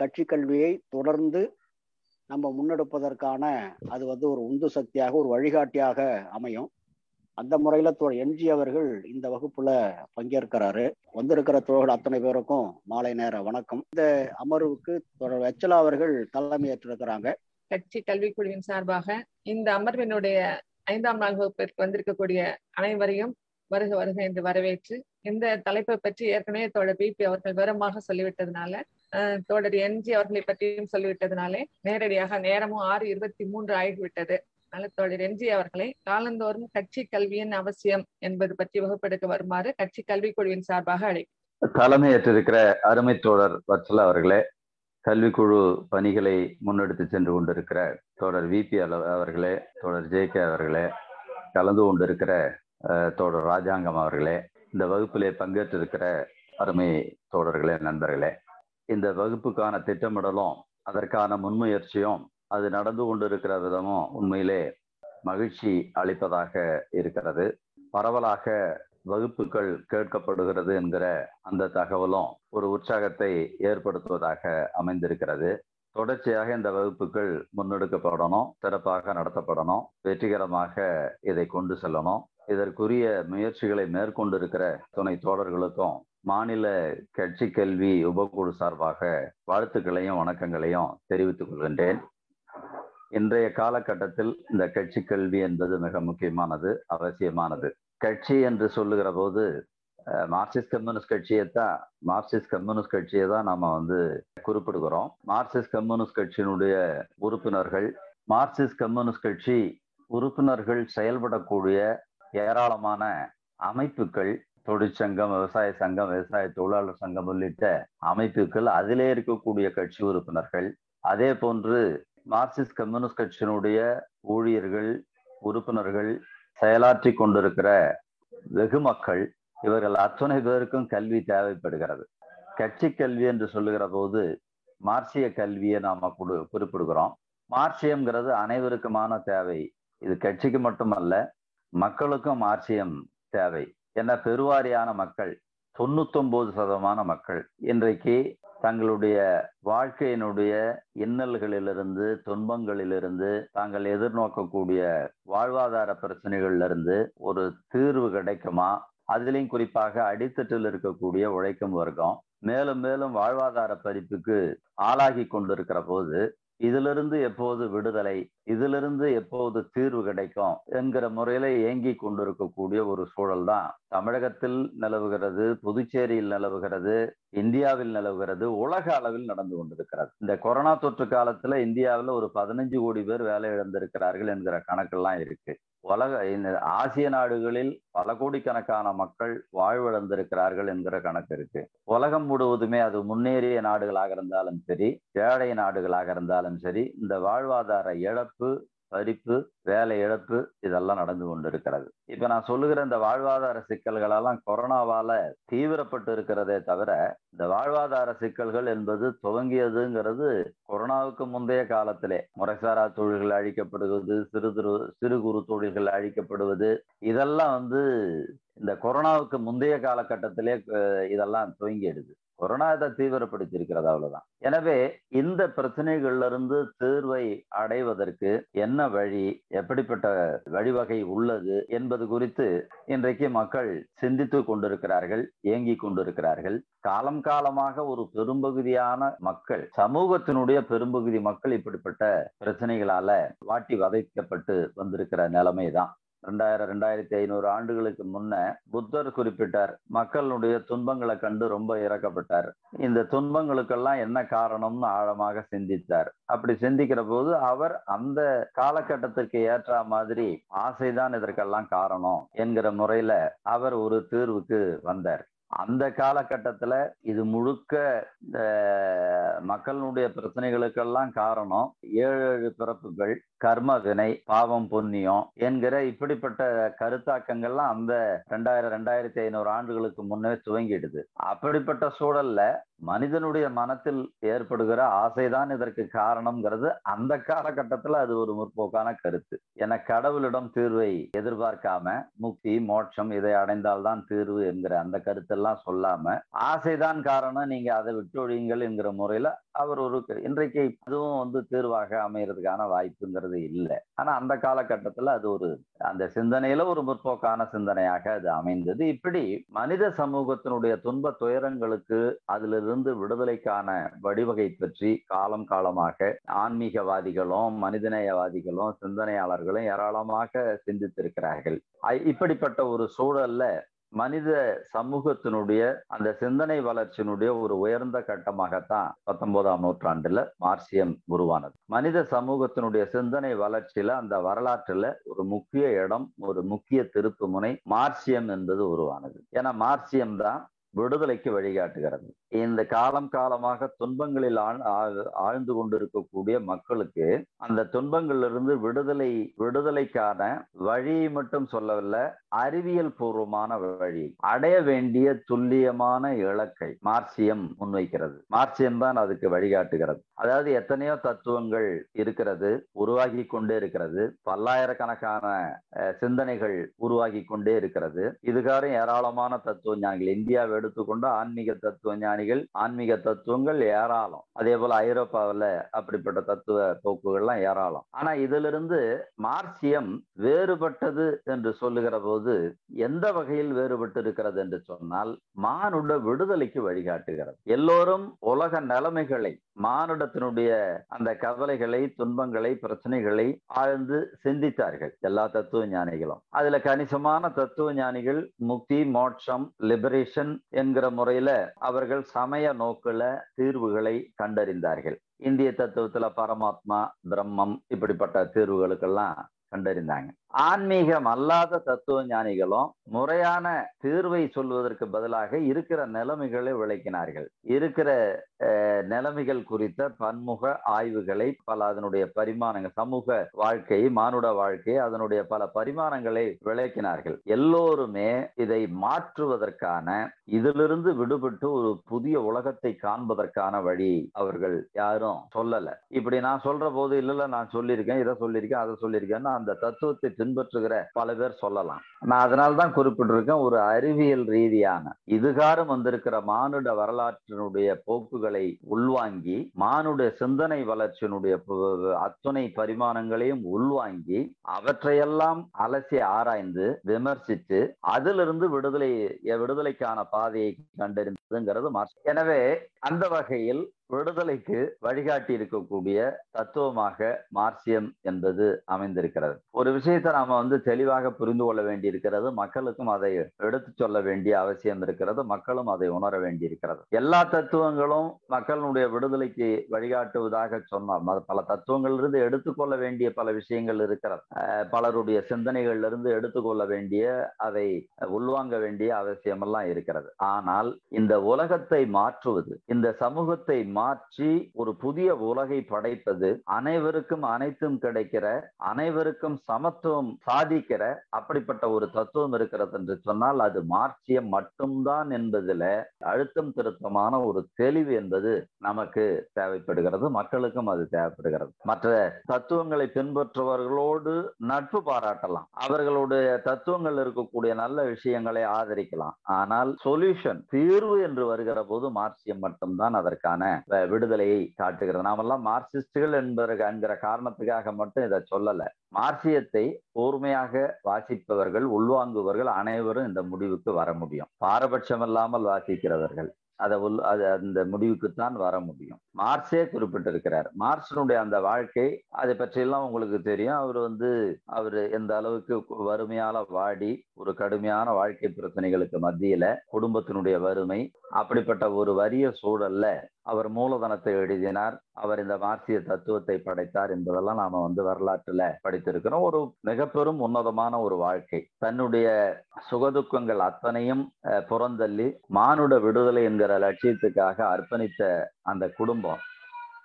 கட்சி கல்வியை தொடர்ந்து நம்ம முன்னெடுப்பதற்கான அது வந்து ஒரு உந்து சக்தியாக ஒரு வழிகாட்டியாக அமையும். அந்த முறையில தோழர் என்ஜி அவர்கள் இந்த வகுப்புல பங்கேற்கிறாரு. வந்திருக்கிற தோழர்கள் அத்தனை பேருக்கும் மாலை நேர வணக்கம். இந்த அமர்வுக்கு தொடர் வெச்சலா அவர்கள் தலைமை ஏற்றிருக்கிறாங்க கட்சி கல்விக்குழுவின் சார்பாக இந்த அமர்வினுடைய ஐந்தாம் நாள் வகுப்பிற்கு வந்திருக்கக்கூடிய அனைவரையும் வருக வருக என்று வரவேற்று இந்த தலைப்பை பற்றி ஏற்கனவே தோழர் பிபி அவர்கள் விவரமாக சொல்லிவிட்டதுனால தோழர் என்ஜி அவர்களை பற்றியும் சொல்லிவிட்டதுனாலே நேரடியாக நேரமும் ஆறு இருபத்தி மூன்று ஆகிவிட்டது. அதனால தோழர் எம்ஜி அவர்களை காலந்தோறும் கட்சி கல்வியின் அவசியம் என்பது பற்றி வகுப்பெடுக்க வருமாறு கட்சி கல்விக்குழுவின் சார்பாக அழை தலைமையேற்றிருக்கிற அருமை தோழர் வச்சல அவர்களே கல்விக்குழு பணிகளை முன்னெடுத்து சென்று கொண்டிருக்கிற தோழர் விபி அவர்களே தோழர் ஜே கே அவர்களே கலந்து கொண்டிருக்கிற தோழர் ராஜாங்கம் அவர்களே இந்த வகுப்பிலே பங்கேற்றிருக்கிற அருமை தோழர்களே நண்பர்களே. இந்த வகுப்புக்கான திட்டமிடலும் அதற்கான முன்முயற்சியும் அது நடந்து கொண்டிருக்கிற விதமும் உண்மையிலே மகிழ்ச்சி அளிப்பதாக இருக்கிறது. பரவலாக வகுப்புகள் கேட்கப்படுகிறது என்கிற அந்த தகவலும் ஒரு உற்சாகத்தை ஏற்படுத்துவதாக அமைந்திருக்கிறது. தொடர்ச்சியாக இந்த வகுப்புகள் முன்னெடுக்கப்படணும் சிறப்பாக நடத்தப்படணும் வெற்றிகரமாக இதை கொண்டு செல்லணும். இதற்குரிய முயற்சிகளை மேற்கொண்டிருக்கிற துணை தோழர்களுக்கும் மாநில கட்சி கல்வி உபக்குழு சார்பாக வாழ்த்துக்களையும் வணக்கங்களையும் தெரிவித்துக் கொள்கின்றேன். இன்றைய காலகட்டத்தில் இந்த கட்சி கல்வி என்பது மிக முக்கியமானது அவசியமானது. கட்சி என்று சொல்லுகிற போது மார்க்சிஸ்ட் கம்யூனிஸ்ட் கட்சியை தான் மார்க்சிஸ்ட் கம்யூனிஸ்ட் கட்சியை தான் நாம வந்து குறிப்பிடுகிறோம். மார்க்சிஸ்ட் கம்யூனிஸ்ட் கட்சியினுடைய உறுப்பினர்கள் மார்க்சிஸ்ட் கம்யூனிஸ்ட் கட்சி உறுப்பினர்கள் செயல்படக்கூடிய ஏராளமான அமைப்புகள் தொழிற்சங்கம் விவசாய சங்கம் விவசாய தொழிலாளர் சங்கம் உள்ளிட்ட அமைப்புகள் அதிலே இருக்கக்கூடிய கட்சி உறுப்பினர்கள். அதே போன்று மார்க்சிஸ்ட் கம்யூனிஸ்ட் கட்சியினுடைய ஊழியர்கள் உறுப்பினர்கள் செயலாற்றி கொண்டிருக்கிற வெகு மக்கள் இவர்கள் அத்தனை பேருக்கும் கல்வி தேவைப்படுகிறது. கட்சி கல்வி என்று சொல்லுகிற போது மார்க்சிய கல்வியை நாம குறிப்பிடுகிறோம். மார்க்சியம்ங்கிறது அனைவருக்குமான தேவை. இது கட்சிக்கு மட்டுமல்ல மக்களுக்கும் மார்க்சியம் தேவை. என பெருவாரியான மக்கள் தொண்ணூத்தொன்பது சதமான மக்கள் இன்றைக்கு தங்களுடைய வாழ்க்கையினுடைய இன்னல்களிலிருந்து துன்பங்களிலிருந்து தாங்கள் எதிர்நோக்கக்கூடிய வாழ்வாதார பிரச்சனைகள்ல ஒரு தீர்வு கிடைக்குமா? அதிலையும் குறிப்பாக அடித்தட்டில் இருக்கக்கூடிய உழைக்கும் வர்க்கம் மேலும் மேலும் வாழ்வாதார பறிப்புக்கு ஆளாகி கொண்டிருக்கிற போது இதிலிருந்து எப்போது விடுதலை இதிலிருந்து எப்போது தீர்வு கிடைக்கும் என்கிற முறையில ஏங்கி கொண்டிருக்கக்கூடிய ஒரு சூழல் தான் தமிழகத்தில் நிலவுகிறது புதுச்சேரியில் நிலவுகிறது இந்தியாவில் நிலவுகிறது உலக அளவில் நடந்து கொண்டிருக்கிறது. இந்த கொரோனா தொற்று காலத்துல இந்தியாவில் ஒரு பதினஞ்சு கோடி பேர் வேலை இழந்திருக்கிறார்கள் என்கிற கணக்கெல்லாம் இருக்கு. உலக ஆசிய நாடுகளில் பல கோடிக்கணக்கான மக்கள் வாழ்விழந்திருக்கிறார்கள் என்கிற கணக்கு இருக்கு. உலகம் முழுவதுமே அது முன்னேறிய நாடுகளாக இருந்தாலும் சரி ஏழை நாடுகளாக இருந்தாலும் சரி இந்த வாழ்வாதார இழப்பு பறிப்பு வேலை இழப்பு இதெல்லாம் நடந்து கொண்டிருக்கிறது. இப்ப நான் சொல்லுகிற இந்த வாழ்வாதார சிக்கல்களெல்லாம் கொரோனாவால தீவிரப்பட்டு இருக்கிறதே தவிர இந்த வாழ்வாதார சிக்கல்கள் என்பது துவங்கியதுங்கிறது கொரோனாவுக்கு முந்தைய காலத்திலே. முறைசாரா தொழில்கள் அழிக்கப்படுவது சிறு சிறு சிறு குறு தொழில்கள் அழிக்கப்படுவது இதெல்லாம் வந்து இந்த கொரோனாவுக்கு முந்தைய காலகட்டத்திலே இதெல்லாம் துவங்கிடுது. கொரோனா இதை தீவிரப்படுத்தியிருக்கிறது அவ்வளவுதான். எனவே இந்த பிரச்சனைகள்ல இருந்து தீர்வை அடைவதற்கு என்ன வழி எப்படிப்பட்ட வழிவகை உள்ளது என்பது குறித்து இன்றைக்கு மக்கள் சிந்தித்து கொண்டிருக்கிறார்கள் ஏங்கி கொண்டிருக்கிறார்கள். காலம் காலமாக ஒரு பெரும்பகுதியான மக்கள் சமூகத்தினுடைய பெரும்பகுதி மக்கள் இப்படிப்பட்ட பிரச்சனைகளால வாட்டி வதைக்கப்பட்டு வந்திருக்கிற நிலைமை தான் ரெண்டாயிரம் ரெண்டாயிரத்தி ஐநூறு ஆண்டுகளுக்கு முன்ன புத்தர் குறிப்பிட்டார் மக்களுடைய துன்பங்களை கண்டு ரொம்ப இறக்கப்பட்டார் இந்த துன்பங்களுக்கெல்லாம் என்ன காரணம்னு ஆழமாக சிந்தித்தார். அப்படி சிந்திக்கிற போது அவர் அந்த காலகட்டத்திற்கு ஏற்ற மாதிரி ஆசைதான் இதற்கெல்லாம் காரணம் என்கிற முறையில அவர் ஒரு தீர்வுக்கு வந்தார். அந்த காலகட்டத்துல இது முழுக்க இந்த மக்களுடைய பிரச்சனைகளுக்கெல்லாம் காரணம் ஏழு ஏழு பிறப்புகள் கர்ம வினை பாவம் புண்ணியம் என்கிற இப்படிப்பட்ட கருத்தாக்கங்கள்லாம் அந்த ரெண்டாயிரம் ரெண்டாயிரத்தி ஐநூறு ஆண்டுகளுக்கு முன்னே துவங்கிடுது. அப்படிப்பட்ட சூழல்ல மனிதனுடைய மனத்தில் ஏற்படுகிற ஆசைதான் இதற்கு காரணம்ங்கிறது அந்த காலகட்டத்துல அது ஒரு முற்போக்கான கருத்து. என கடவுளிடம் தீர்வை எதிர்பார்க்காம முக்தி மோட்சம் இதை அடைந்தால்தான் தீர்வு என்கிற அந்த கருத்தெல்லாம் சொல்லாம ஆசைதான் காரணம் நீங்க அதை விட்டொழியுங்கள் என்கிற முறையில அவர் ஒரு இன்றைக்கு அதுவும் வந்து தீர்வாக அமைகிறதுக்கான வாய்ப்புங்கிறது இல்லை. ஆனா அந்த காலகட்டத்துல அது ஒரு அந்த சிந்தனையில ஒரு முற்போக்கான சிந்தனையாக அது அமைந்தது. இப்படி மனித சமூகத்தினுடைய துன்ப துயரங்களுக்கு அதிலிருந்து விடுதலைக்கான வழிவகை பற்றி காலம் காலமாக ஆன்மீகவாதிகளும் மனிதநேயவாதிகளும் சிந்தனையாளர்களும் ஏராளமாக சிந்தித்திருக்கிறார்கள். இப்படிப்பட்ட ஒரு சூழல்ல மனித சமூகத்தினுடைய அந்த சிந்தனை வளர்ச்சியினுடைய ஒரு உயர்ந்த கட்டமாகத்தான் பத்தொன்பதாம் நூற்றாண்டுல மார்சியம் உருவானது. மனித சமூகத்தினுடைய சிந்தனை வளர்ச்சியில அந்த வரலாற்றுல ஒரு முக்கிய இடம் ஒரு முக்கிய திருப்பு முனை மார்சியம் என்பது உருவானது. ஏன்னா மார்சியம் தான் விடுதலைக்கு வழிகாட்டுகிறது. இந்த காலம் காலமாக துன்பங்களில் ஆழ்ந்து கொண்டிருக்கக்கூடிய மக்களுக்கு அந்த துன்பங்களிலிருந்து விடுதலை விடுதலைக்கான வழியை மட்டும் சொல்லவில்லை அறிவியல் பூர்வமான வழி. அடைய வேண்டிய துல்லியமான இலக்கை மார்சியம் முன்வைக்கிறது. மார்சியம் தான் அதுக்கு வழிகாட்டுகிறது. அதாவது எத்தனையோ தத்துவங்கள் இருக்கிறது உருவாகி கொண்டே இருக்கிறது. பல்லாயிரக்கணக்கான சிந்தனைகள் உருவாகி கொண்டே இருக்கிறது. இதுகாரும் ஏராளமான தத்துவ ஞானிகள் இந்தியாவை எடுத்துக்கொண்டு ஆன்மீக தத்துவ ஞானிகள் ஆன்மீக தத்துவங்கள் ஏராளம். அதே போல ஐரோப்பாவில் அப்படிப்பட்ட தத்துவ போக்குகள்லாம் ஏராளம். ஆனா இதிலிருந்து மார்சியம் வேறுபட்டது என்று சொல்லுகிற போது எந்த வகையில் வேறுபட்டு இருக்கிறது என்று சொன்னால் மானுட விடுதலைக்கு வழிகாட்டுகிறது. எல்லோரும் உலக நிலைமைகளை மானுடத்தினுடைய அந்த கவலைகளை துன்பங்களை பிரச்சனைகளை ஆழ்ந்து சிந்தித்தார்கள் எல்லா தத்துவ ஞானிகளும் அதுல கணிசமான தத்துவ ஞானிகள் முக்தி மோட்சம் லிபரேஷன் என்கிற முறையில அவர்கள் சமய நோக்கில தீர்வுகளை கண்டறிந்தார்கள். இந்திய தத்துவத்துல பரமாத்மா பிரம்மம் இப்படிப்பட்ட தீர்வுகளுக்கெல்லாம் கண்டறிந்தாங்க. ஆன்மீகம் அல்லாத தத்துவ ஞானிகளும் முறையான தீர்வை சொல்வதற்கு பதிலாக இருக்கிற நிலைமைகளை விளக்கினார்கள். இருக்கிற நிலைமைகள் குறித்த பன்முக ஆய்வுகளை பல அதனுடைய பரிமாணங்கள் சமூக வாழ்க்கை மானுட வாழ்க்கை அதனுடைய பல பரிமாணங்களை விளக்கினார்கள். எல்லோருமே இதை மாற்றுவதற்கான இதிலிருந்து விடுபட்டு ஒரு புதிய உலகத்தை காண்பதற்கான வழி அவர்கள் யாரும் சொல்லல. இப்படி நான் சொல்ற போது இல்ல நான் சொல்லியிருக்கேன் இதை சொல்லியிருக்கேன் அதை சொல்லியிருக்கேன்னு அந்த தத்துவத்தை பின்பற்றுகிற பல பேர் சொல்லலாம். நான் அதனால்தான் குறிப்பிட்டிருக்கேன் ஒரு அறிவியல் ரீதியான இதுகாரம் வந்திருக்கிற மானுட வரலாற்றினுடைய போக்குகளை உள்வாங்கி மானுட சிந்தனை வளர்ச்சியினுடைய அத்துணை பரிமாணங்களையும் உள்வாங்கி அவற்றையெல்லாம் அலசி ஆராய்ந்து விமர்சித்து அதிலிருந்து விடுதலை விடுதலைக்கான பாதையை கண்டறிந்ததுங்கிறது மார்க்ஸ் எனவே அந்த வகையில் விடுதலைக்கு வழிகாட்டி இருக்கக்கூடிய தத்துவமாக மார்சியம் என்பது அமைந்திருக்கிறது. ஒரு விஷயத்தை நாம வந்து தெளிவாக புரிந்து கொள்ள வேண்டி இருக்கிறது மக்களுக்கும் அதை எடுத்து சொல்ல வேண்டிய அவசியம் இருக்கிறது. மக்களும் அதை உணர வேண்டியிருக்கிறது. எல்லா தத்துவங்களும் மக்களுடைய விடுதலைக்கு வழிகாட்டுவதாக சொன்னால் பல தத்துவங்களிலிருந்து எடுத்துக்கொள்ள வேண்டிய பல விஷயங்கள் இருக்கிறது. பலருடைய சிந்தனைகளிலிருந்து எடுத்துக்கொள்ள வேண்டிய அதை உள்வாங்க வேண்டிய அவசியம் எல்லாம் இருக்கிறது. ஆனால் இந்த உலகத்தை மாற்றுவது இந்த சமூகத்தை மாற்றி ஒரு புதிய உலகை படைப்பது அனைவருக்கும் அனைத்தும் கிடைக்கிற அனைவருக்கும் சமத்துவம் சாதிக்கிற அப்படிப்பட்ட ஒரு தத்துவம் இருக்கிறது என்று சொன்னால் அது மார்ச்சியம் மட்டும்தான் என்பதுல அழுத்தம் திருத்தமான ஒரு தெளிவு என்பது நமக்கு தேவைப்படுகிறது. மக்களுக்கும் அது தேவைப்படுகிறது. மற்ற தத்துவங்களை பின்பற்றுபவர்களோடு நட்பு பாராட்டலாம். அவர்களுடைய தத்துவங்கள் இருக்கக்கூடிய நல்ல விஷயங்களை ஆதரிக்கலாம். ஆனால் சொல்யூஷன் தீர்வு என்று வருகிற போது மார்க்சியம் மட்டும்தான் அதற்கான விடுதலையை காட்டுகிறது. நாமெல்லாம் மார்க்சிஸ்டுகள் என்பதற்கு என்கிற காரணத்துக்காக மட்டும் இதை சொல்லலை. மார்க்சியத்தை கூர்மையாக வாசிப்பவர்கள் உள்வாங்குவர்கள் அனைவரும் இந்த முடிவுக்கு வர முடியும். பாரபட்சம் இல்லாமல் வாசிக்கிறவர்கள் அதை உள் அது அந்த முடிவுக்குத்தான் வர முடியும். மார்க்ஸே குறிப்பிட்டிருக்கிறார். மார்க்ஸனுடைய அந்த வாழ்க்கை அதை பற்றியெல்லாம் உங்களுக்கு தெரியும். அவர் வந்து அவர் எந்த அளவுக்கு வறுமையால வாடி ஒரு கடுமையான வாழ்க்கை பிரச்சனைகளுக்கு மத்தியில குடும்பத்தினுடைய வறுமை அப்படிப்பட்ட ஒரு வறிய சூழல்ல அவர் மூலதனத்தை எழுதினார் அவர் இந்த மார்க்சிய தத்துவத்தை படைத்தார் என்பதெல்லாம் நாம வந்து வரலாற்றுல படித்திருக்கிறோம். ஒரு மிக பெரும் உன்னதமான ஒரு வாழ்க்கை. தன்னுடைய சுகதுக்கங்கள் அத்தனையும் புறந்தள்ளி மானுட விடுதலை என்கிற லட்சியத்துக்காக அர்ப்பணித்த அந்த குடும்பம்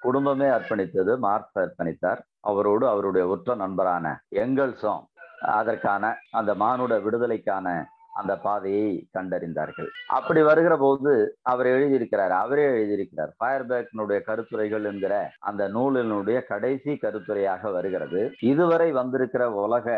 குடும்பமே அர்ப்பணித்தது மார்க்ஸ் அர்ப்பணித்தார். அவரோடு அவருடைய உற்ற நண்பரான எங்கல்ஸும் அதற்கான அந்த மானுட விடுதலைக்கான அந்த பாதையை கண்டறிந்தார்கள். அப்படி வருகிற போது அவர் எழுதியிருக்கிறார் அவரே எழுதியிருக்கிறார் ஃபயர்பேக்கினுடைய கருத்துரைகள் என்கிற அந்த நூலினுடைய கடைசி கருத்துரையாக வருகிறது. இதுவரை வந்திருக்கிற உலக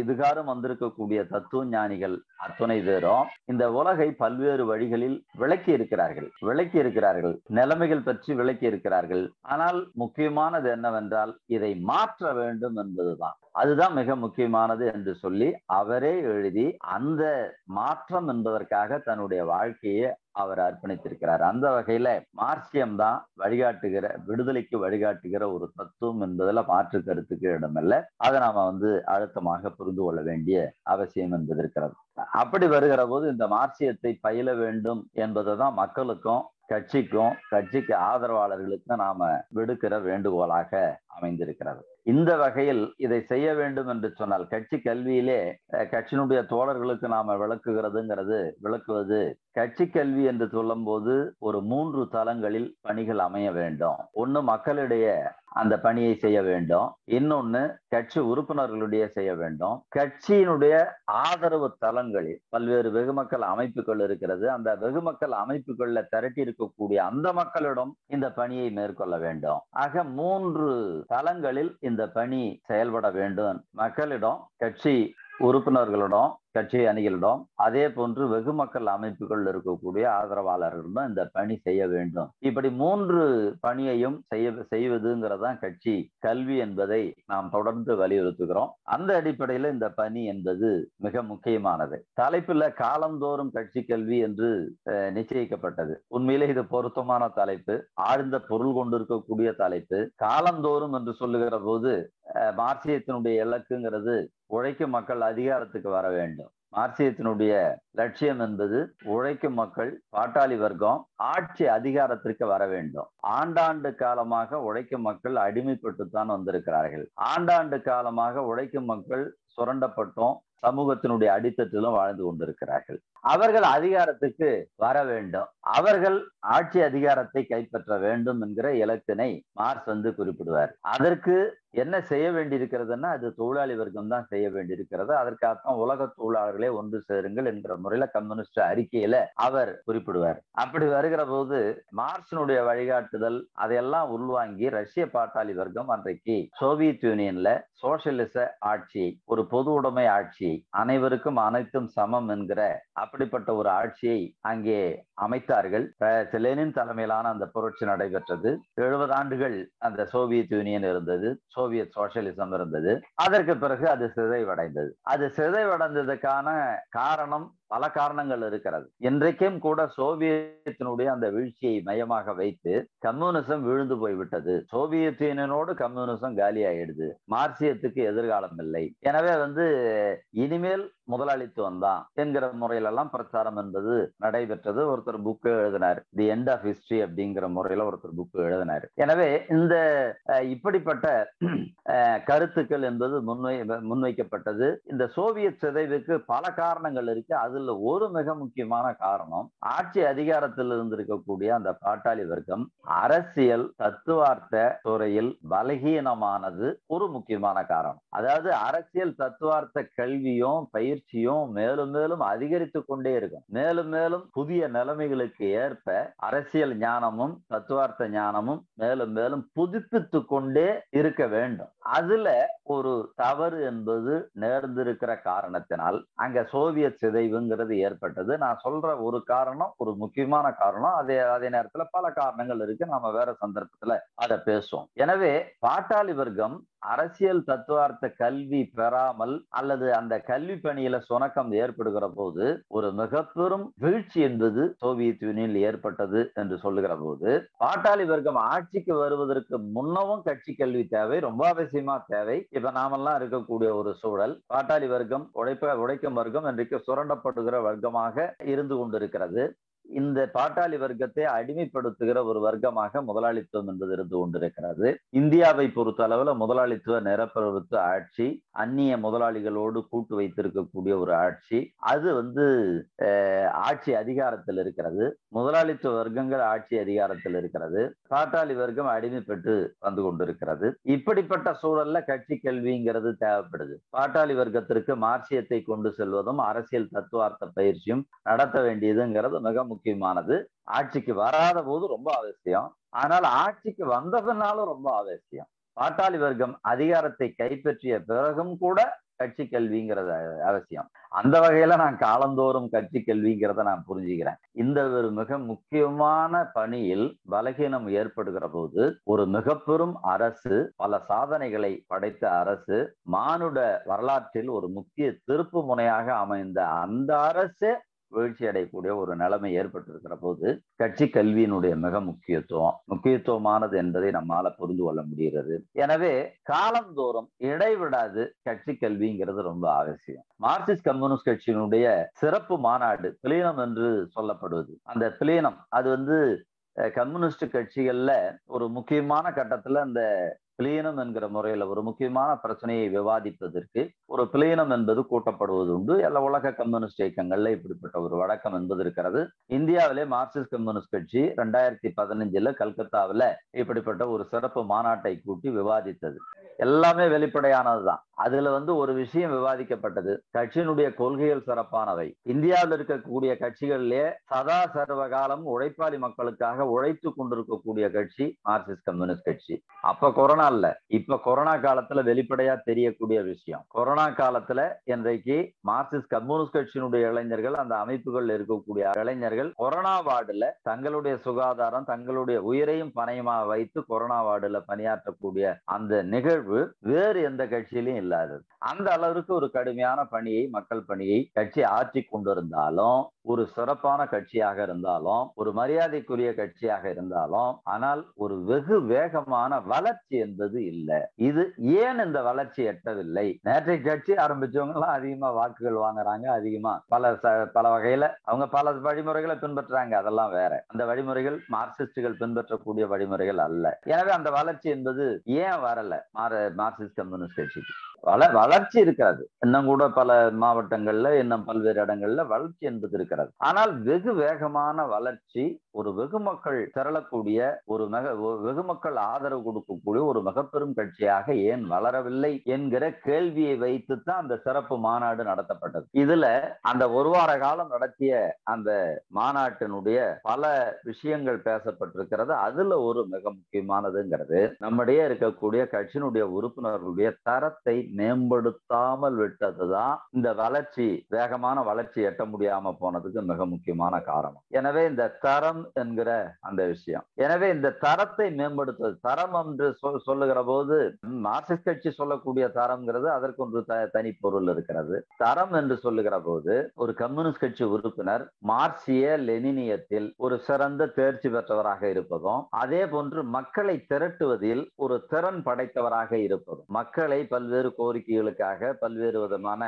இதுகாரும் வந்திருக்கக்கூடிய தத்துவ ஞானிகள் அத்துணை பேரும் இந்த உலகை பல்வேறு வழிகளில் விளக்கி இருக்கிறார்கள் விளக்கி இருக்கிறார்கள் நிலைமைகள் பற்றி விளக்கி இருக்கிறார்கள். ஆனால் முக்கியமானது என்னவென்றால் இதை மாற்ற வேண்டும் என்பதுதான். அதுதான் மிக முக்கியமானது என்று சொல்லி அவரே எழுதி அந்த மாற்றம் என்பதற்காக தன்னுடைய வாழ்க்கையை அவர் அர்ப்பணித்திருக்கிறார். அந்த வகையில மார்க்சியம் தான் வழிகாட்டுகிற விடுதலைக்கு வழிகாட்டுகிற ஒரு தத்துவம் என்பதுல மாற்று கருத்துக்கு இடமில்லை. அதை நாம வந்து அழுத்தமாக புரிந்து கொள்ள வேண்டிய அவசியம் என்பது இருக்கிறது. அப்படி வருகிற போது இந்த மார்க்சியத்தை பயில வேண்டும் என்பதை தான் மக்களுக்கும் கட்சிக்கும் கட்சிக்கு ஆதரவாளர்களுக்கும் நாம விடுக்கிற வேண்டுகோளாக அமைந்திருக்கிறது. இந்த வகையில் இதை செய்ய வேண்டும் என்று சொன்னால் கட்சி கல்வியிலே கட்சியினுடைய தோழர்களுக்கு நாம விளக்குகிறதுங்கிறது விளக்குவது கட்சி கல்வி என்று சொல்லும் போது ஒரு மூன்று தளங்களில் பணிகள் அமைய வேண்டும். ஒண்ணு மக்களிடையே அந்த பணியை செய்ய வேண்டும். இன்னொன்னு கட்சி உறுப்பினர்களுடைய செய்ய வேண்டும். கட்சியினுடைய ஆதரவு தளங்களில் பல்வேறு வெகுமக்கள் அமைப்புகள் இருக்கிறது. அந்த வெகுமக்கள் அமைப்புகள்ல திரட்டி இருக்கக்கூடிய அந்த மக்களிடம் இந்த பணியை மேற்கொள்ள வேண்டும். ஆக மூன்று தளங்களில் இந்த பணி செயல்பட வேண்டும். மக்களிடம் கட்சி உறுப்பினர்களிடம் கட்சி அணிகளிடம் அதே போன்று வெகு மக்கள் அமைப்புகள் இருக்கக்கூடிய ஆதரவாளர்களிடம் இந்த பணி செய்ய வேண்டும். இப்படி மூன்று பணியையும் செய்ய செய்வதுங்கிறதான் கட்சி கல்வி என்பதை நாம் தொடர்ந்து வலியுறுத்துகிறோம். அந்த அடிப்படையில் இந்த பணி என்பது மிக முக்கியமானது. தலைப்புல காலந்தோறும் கட்சி கல்வி என்று நிச்சயிக்கப்பட்டது. உண்மையிலே இது பொருத்தமான தலைப்பு. ஆழ்ந்த பொருள் கொண்டிருக்கக்கூடிய தலைப்பு. காலந்தோறும் என்று சொல்லுகிற போது மார்க்சியத்தினுடைய இலக்குங்கிறது உழைக்கும் மக்கள் அதிகாரத்துக்கு வர வேண்டும். மார்க்சியத்தினுடைய லட்சியம் என்பது உழைக்கும் மக்கள் பாட்டாளி வர்க்கம் ஆட்சி அதிகாரத்திற்கு வர வேண்டும். ஆண்டாண்டு காலமாக உழைக்கும் மக்கள் அடிமைப்பட்டுத்தான் வந்திருக்கிறார்கள். ஆண்டாண்டு காலமாக உழைக்கும் மக்கள் சுரண்டப்பட்டும் சமூகத்தினுடைய அடித்தட்டிலும் வாழ்ந்து கொண்டிருக்கிறார்கள். அவர்கள் அதிகாரத்துக்கு வர வேண்டும். அவர்கள் ஆட்சி அதிகாரத்தை கைப்பற்ற வேண்டும் என்கிற இலக்கினை மார்க்ஸ் வந்து குறிப்பிடுவார். அதற்கு என்ன செய்ய வேண்டியிருக்கிறதுன்னா அது தொழிலாளி வர்க்கம் தான் செய்ய வேண்டியிருக்கிறது. அதற்காகத்தான் உலக தொழிலாளர்களே ஒன்று சேருங்கள் என்கிற முறையில கம்யூனிஸ்ட் அறிக்கையில அவர் குறிப்பிடுவார். அப்படி வருகிற போது மார்க்சினுடைய வழிகாட்டுதல் அதையெல்லாம் உள்வாங்கி ரஷ்ய பாட்டாளி வர்க்கம் அன்றைக்கு சோவியத் யூனியன்ல சோசியலிச ஆட்சி ஒரு பொது உடைமை ஆட்சி அனைவருக்கும் அனைத்தும் சமம் என்கிற அப்படிப்பட்ட ஒரு ஆட்சியை அங்கே அமைத்தார்கள். லெனின் தலைமையிலான அந்த புரட்சி நடைபெற்றது. எழுபது ஆண்டுகள் அந்த சோவியத் யூனியன் இருந்தது. சோவியத் சோசியலிசம் இருந்தது. அதற்கு பிறகு அது சிதைவடைந்தது. அது சிதைவடைந்ததுக்கான காரணம் பல காரணங்கள் இருக்கிறது. இன்றைக்கும் கூட சோவியத்தினுடைய அந்த வீழ்ச்சியை மையமாக வைத்து கம்யூனிசம் விழுந்து போய்விட்டது. சோவியத் யூனியனோடு கம்யூனிசம் காலி ஆயிடுது மார்க்சியத்துக்கு எதிர்காலம் இல்லை. எனவே வந்து இனிமேல் முதலாளித்துவம் தான் என்கிற முறையிலெல்லாம் பிரச்சாரம் என்பது நடைபெற்றது. ஒருத்தர் புக்கு எழுதினார் தி எண்ட் ஆஃப் ஹிஸ்டரி அப்படிங்கிற முறையில ஒருத்தர் புக்கு எழுதினார். எனவே இந்த இப்படிப்பட்ட கருத்துக்கள் என்பது முன்வை முன்வைக்கப்பட்டது. இந்த சோவியத் சிதைவுக்கு பல காரணங்கள் இருக்கு. அது அதுல ஒரு மிக முக்கியமான காரணம் ஆட்சி அதிகாரத்தில் இருந்திருக்கக்கூடிய அந்த பாட்டாளி வர்க்கம் அரசியல் தத்துவார்த்த துறையில் பலகீனமானது ஒரு முக்கியமான காரணம். அதாவது அரசியல் தத்துவார்த்த கல்வியும் பயிற்சியும் மேலும் மேலும் அதிகரித்து கொண்டே இருக்கும். மேலும் மேலும் புதிய நிலைமைகளுக்கு ஏற்ப அரசியல் ஞானமும் தத்துவார்த்த ஞானமும் மேலும் மேலும் புதுப்பித்து கொண்டே இருக்க வேண்டும். அதுல ஒரு தவறு என்பது நேர்ந்திருக்கிற காரணத்தினால் அங்க சோவியத் சிதைவுங்கிறது ஏற்பட்டது. நான் சொல்ற ஒரு காரணம் ஒரு முக்கியமான காரணம் அதே அதே நேரத்துல பல காரணங்கள் இருக்கு. நாம வேற சந்தர்ப்பத்துல அதை பேசுவோம். எனவே பாட்டாளி வர்க்கம் அரசியல் தத்துவார்த்த கல்வி பெறாமல் அல்லது அந்த கல்வி பணியில சுணக்கம் ஏற்படுகிற போது ஒரு மிக பெரும் வீழ்ச்சி என்பது சோவியத் யூனியனில் ஏற்பட்டது என்று சொல்லுகிற போது பாட்டாளி வர்க்கம் ஆட்சிக்கு வருவதற்கு முன்னவும் கட்சி கல்வி தேவை ரொம்ப அவசியமா தேவை. இப்ப நாமெல்லாம் இருக்கக்கூடிய ஒரு சூழல் பாட்டாளி வர்க்கம் உழைப்ப உழைக்கும் வர்க்கம் இன்றைக்கு சுரண்டப்படுகிற வர்க்கமாக இருந்து கொண்டிருக்கிறது. இந்த பாட்டாளி வர்க்கத்தை அடிமைப்படுத்துகிற ஒரு வர்க்கமாக முதலாளித்துவம் என்பது இருந்து கொண்டிருக்கிறது. இந்தியாவை பொறுத்த அளவுல முதலாளித்துவ நிரப்பரத்து ஆட்சி அந்நிய முதலாளிகளோடு கூட்டு வைத்திருக்கக்கூடிய ஒரு ஆட்சி. அது வந்து ஆட்சி அதிகாரத்தில் இருக்கிறது. முதலாளித்துவ வர்க்கங்கள் ஆட்சி அதிகாரத்தில் இருக்கிறது. பாட்டாளி வர்க்கம் அடிமைப்பட்டு வந்து கொண்டிருக்கிறது. இப்படிப்பட்ட சூழல்ல கட்சி கல்விங்கிறது தேவைப்படுது. பாட்டாளி வர்க்கத்திற்கு மார்க்சியத்தை கொண்டு செல்வதும் அரசியல் தத்துவார்த்த பயிற்சியும் நடத்த வேண்டியதுங்கிறது மிக முக்கியமானது. ஆட்சிக்கு வராத போது ரொம்ப அவசியம். ஆனால் ஆட்சிக்கு வந்ததுனாலும் ரொம்ப அவசியம். பாட்டாளி வர்க்கம் அதிகாரத்தை கைப்பற்றிய பிறகும் கூட கட்சி கல்விங்கிறது அவசியம். அந்த வகையில நான் காலந்தோறும் கட்சி கல்விங்கிறத நான் புரிஞ்சுக்கிறேன். இந்த ஒரு மிக முக்கியமான பணியில் பலகீனம் ஏற்படுகிற போது ஒரு மிக பெரும் அரசு பல சாதனைகளை படைத்த அரசு மானுட வரலாற்றில் ஒரு முக்கிய திருப்பு முனையாக அமைந்த அந்த அரசு வீழ்ச்சி அடையக்கூடிய ஒரு நிலைமை ஏற்பட்டிருக்கிற போது கட்சி கல்வியினுடைய மிக முக்கியத்துவம் முக்கியத்துவமானது என்பதை நம்மால புரிந்து கொள்ள முடிகிறது. எனவே காலந்தோறும் இடைவிடாது கட்சி கல்விங்கிறது ரொம்ப அவசியம். மார்க்சிஸ்ட் கம்யூனிஸ்ட் கட்சியினுடைய சிறப்பு மாநாடு பிளீனம் என்று சொல்லப்படுவது. அந்த பிளீனம் அது வந்து கம்யூனிஸ்ட் கட்சிகள்ல ஒரு முக்கியமான கட்டத்துல அந்த பிளீனம் என்கிற முறையில ஒரு முக்கியமான பிரச்சனையை விவாதிப்பதற்கு ஒரு பிளீனம் என்பது கூட்டப்படுவது உண்டு. எல்லா உலக கம்யூனிஸ்ட் இயக்கங்கள்ல இப்படிப்பட்ட ஒரு வழக்கம் என்பது இருக்கிறது. இந்தியாவிலே மார்க்சிஸ்ட் கம்யூனிஸ்ட் கட்சி ரெண்டாயிரத்தி பதினஞ்சுல கல்கத்தாவில இப்படிப்பட்ட ஒரு சிறப்பு மாநாட்டை கூட்டி விவாதித்தது. எல்லாமே வெளிப்படையானதுதான். அதுல வந்து ஒரு விஷயம் விவாதிக்கப்பட்டது. கட்சியினுடைய கொள்கைகள் சிறப்பானவை. இந்தியாவில் இருக்கக்கூடிய கட்சிகளிலே சதா சர்வ காலம் உழைப்பாளி மக்களுக்காக உழைத்து கொண்டிருக்கக்கூடிய கட்சி மார்க்சிஸ்ட் கம்யூனிஸ்ட் கட்சி. அப்ப கொரோனா இல்ல இப்ப கொரோனா காலத்துல வெளிப்படையா தெரியக்கூடிய விஷயம். கொரோனா காலத்துல இன்றைக்கு மார்க்சிஸ்ட் கம்யூனிஸ்ட் கட்சியினுடைய இளைஞர்கள் அந்த அமைப்புகள் இருக்கக்கூடிய இளைஞர்கள் கொரோனா வார்டுல தங்களுடைய சுகாதாரம் தங்களுடைய உயிரையும் பணையமா வைத்து கொரோனா வார்டுல பணியாற்றக்கூடிய அந்த நிகழ்வு வேறு எந்த கட்சியிலும் இல்லாதது. அந்த அளவிற்கு ஒரு கடுமையான பணியை மக்கள் பணியை கட்சி ஆட்சி கொண்டிருந்தாலும் ஒரு சிறப்பான கட்சியாக இருந்தாலும் ஒரு மரியாதைக்குரிய கட்சியாக இருந்தாலும் ஆனால் ஒரு வெகு வேகமான வளர்ச்சி என்பது இல்லை. இது ஏன் இந்த வளர்ச்சி எட்டவில்லை? நேற்றை கட்சி ஆரம்பிச்சவங்க எல்லாம் அதிகமா வாக்குகள் வாங்குறாங்க அதிகமா. பல பல வகையில அவங்க பல வழிமுறைகளை பின்பற்றுறாங்க. அதெல்லாம் வேற. அந்த வழிமுறைகள் மார்க்சிஸ்டுகள் பின்பற்றக்கூடிய வழிமுறைகள் அல்ல. எனவே அந்த வளர்ச்சி என்பது ஏன் வரல? மார்க்சிஸ்ட் கம்யூனிஸ்ட் கட்சிக்கு. வள வளர்ச்சி இருக்காது. இன்னும் கூட பல மாவட்டங்கள்ல இன்னும் பல்வேறு இடங்கள்ல வளர்ச்சி என்பது இருக்கிறது. ஆனால் வெகு வேகமான வளர்ச்சி ஒரு வெகு மக்கள் திரளக்கூடிய ஒரு மிக வெகு மக்கள் ஆதரவு கொடுக்கக்கூடிய ஒரு மிகப்பெரும் கட்சியாக ஏன் வளரவில்லை என்கிற கேள்வியை வைத்துத்தான் அந்த சிறப்பு மாநாடு நடத்தப்பட்டது. இதுல அந்த ஒரு வார காலம் நடத்திய அந்த மாநாட்டினுடைய பல விஷயங்கள் பேசப்பட்டிருக்கிறது. அதுல ஒரு மிக முக்கியமானதுங்கிறது நம்முடைய இருக்கக்கூடிய கட்சியினுடைய உறுப்பினர்களுடைய தரத்தை மேம்படுத்தாமல் விட்டதுதான் இந்த வளர்ச்சி வேகமான வளர்ச்சி எட்ட முடியாம போனதுக்கு மிக முக்கியமான காரணம். எனவே இந்த தரம் என்கிற அந்த விஷயம். எனவே இந்த தரத்தை மேம்படுத்துவது தரம் என்று சொல்லுகிற போது மார்க்சிஸ்ட் கட்சி சொல்லக்கூடிய தரம்ங்கிறது அதற்கு ஒன்று தனி பொருள் இருக்கிறது. தரம் என்று சொல்லுகிற போது ஒரு கம்யூனிஸ்ட் கட்சி உறுப்பினர் மார்க்சிய லெனினியத்தில் ஒரு சிறந்த தேர்ச்சி பெற்றவராக இருப்பதும் அதே போன்று மக்களை திரட்டுவதில் ஒரு திறன் படைத்தவராக இருப்பதும் மக்களை பல்வேறு கோரிக்கைகளுக்காக பல்வேறு விதமான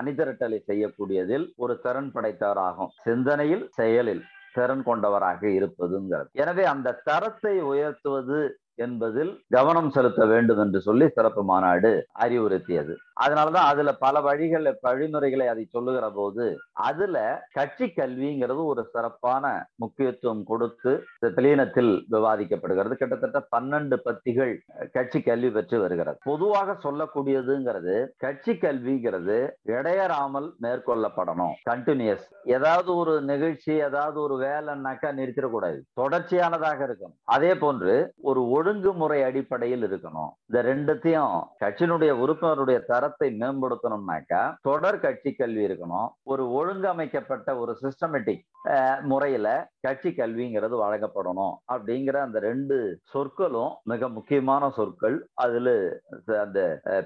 அணிதிரட்டலை செய்யக்கூடியதில் ஒரு திறன் படைத்தவராகும். சிந்தனையில் செயலில் திறன் கொண்டவராக இருப்பதுங்கிறது. எனவே அந்த தரத்தை உயர்த்துவது என்பதில் கவனம் செலுத்த வேண்டும் என்று சொல்லி சிறப்பு மாநாடு அறிவுறுத்தியது. அதனாலதான் அதுல பல வழிகள் வழிமுறைகளை அதை சொல்லுகிற போது அதுல கட்சி கல்விங்கிறது ஒரு சிறப்பான முக்கியத்துவம் கொடுத்து திலீனத்தில் விவாதிக்கப்படுகிறது. கிட்டத்தட்ட பன்னெண்டு பத்திகள் கட்சி கல்வி பெற்று வருகிறது. பொதுவாக சொல்லக்கூடியதுங்கிறது கட்சி கல்விங்கிறது இடையறாமல் மேற்கொள்ளப்படணும் கண்டினியூஸ் ஏதாவது ஒரு நிகழ்ச்சி ஏதாவது ஒரு வேலைன்னாக்கா நிறுத்திடக்கூடாது. தொடர்ச்சியானதாக இருக்கும். அதே போன்று ஒரு ஒழுங்குமுறை அடிப்படையில் இருக்கணும். இந்த ரெண்டுத்தையும் கட்சியினுடைய உறுப்பினருடைய தரத்தை மேம்படுத்தணும்னாக்கா தொடர் கட்சி கல்வி இருக்கணும். ஒரு ஒழுங்கமைக்கப்பட்ட ஒரு சிஸ்டமேட்டிக் முறையில கட்சி கல்விங்கிறது வழங்கப்படணும் அப்படிங்கிற அந்த ரெண்டு சொற்களும் மிக முக்கியமான சொற்கள். அதுல அந்த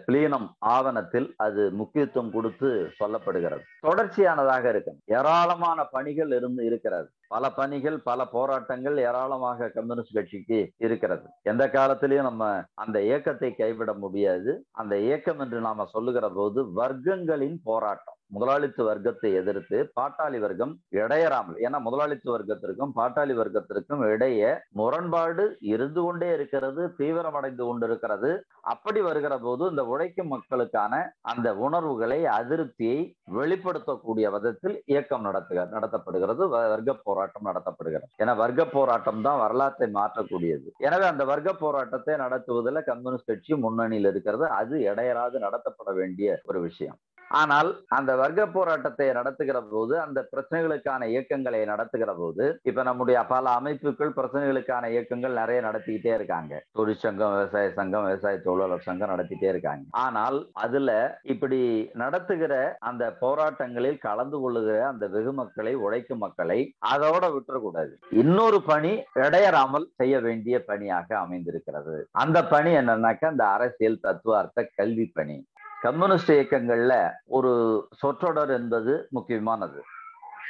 பிளீனம் ஆவணத்தில் அது முக்கியத்துவம் கொடுத்து சொல்லப்படுகிறது. தொடர்ச்சியானதாக இருக்கும் ஏராளமான பணிகள் இருந்து இருக்கிறது. பல பணிகள் பல போராட்டங்கள் ஏராளமாக கம்யூனிஸ்ட் கட்சிக்கு இருக்கிறது. எந்த காலத்திலையும் நம்ம அந்த இயக்கத்தை கைவிட முடியாது. அந்த இயக்கம் என்று நாம சொல்லுகிற போது வர்க்கங்களின் போராட்டம். முதலாளித்துவ வர்க்கத்தை எதிர்த்து பாட்டாளி வர்க்கம் இடையறாமல் ஏன்னா முதலாளித்துவ வர்க்கத்திற்கும் பாட்டாளி வர்க்கத்திற்கும் இடையே முரண்பாடு இருந்து கொண்டே இருக்கிறது தீவிரமடைந்து கொண்டிருக்கிறது. அப்படி வருகிற போது இந்த உழைக்கும் மக்களுக்கான அந்த உணர்வுகளை அதிருப்தியை வெளிப்படுத்தக்கூடிய விதத்தில் இயக்கம் நடத்துக நடத்தப்படுகிறது வர்க்க போராட்டம் நடத்தப்படுகிறது. ஏன்னா வர்க்க போராட்டம் தான் வரலாற்றை மாற்றக்கூடியது. எனவே அந்த வர்க்க போராட்டத்தை நடத்துவதில் கம்யூனிஸ்ட் கட்சி முன்னணியில் இருக்கிறது அது இடையராது நடத்தப்பட வேண்டிய ஒரு விஷயம். ஆனால் அந்த வர்க்க போராட்டத்தை நடத்துகிற போது அந்த பிரச்சனைகளுக்கான இயக்கங்களை நடத்துகிற போது இப்ப நம்முடைய பல அமைப்புகள் பிரச்சனைகளுக்கான இயக்கங்கள் நிறைய நடத்திக்கிட்டே இருக்காங்க. தொழிற்சங்கம் விவசாய சங்கம் விவசாய தொழிலாளர் சங்கம் நடத்திட்டே இருக்காங்க. ஆனால் அதுல இப்படி நடத்துகிற அந்த போராட்டங்களில் கலந்து கொள்ளுகிற அந்த வெகு மக்களை உழைக்கும் மக்களை அதோட விட்டுறக்கூடாது. இன்னொரு பணி இடையறாமல் செய்ய வேண்டிய பணியாக அமைந்திருக்கிறது. அந்த பணி என்னன்னாக்கா இந்த அரசியல் தத்துவார்த்த கல்வி பணி. கம்யூனிஸ்ட் இயக்கங்கள்ல ஒரு சொற்றொடர் என்பது முக்கியமானது.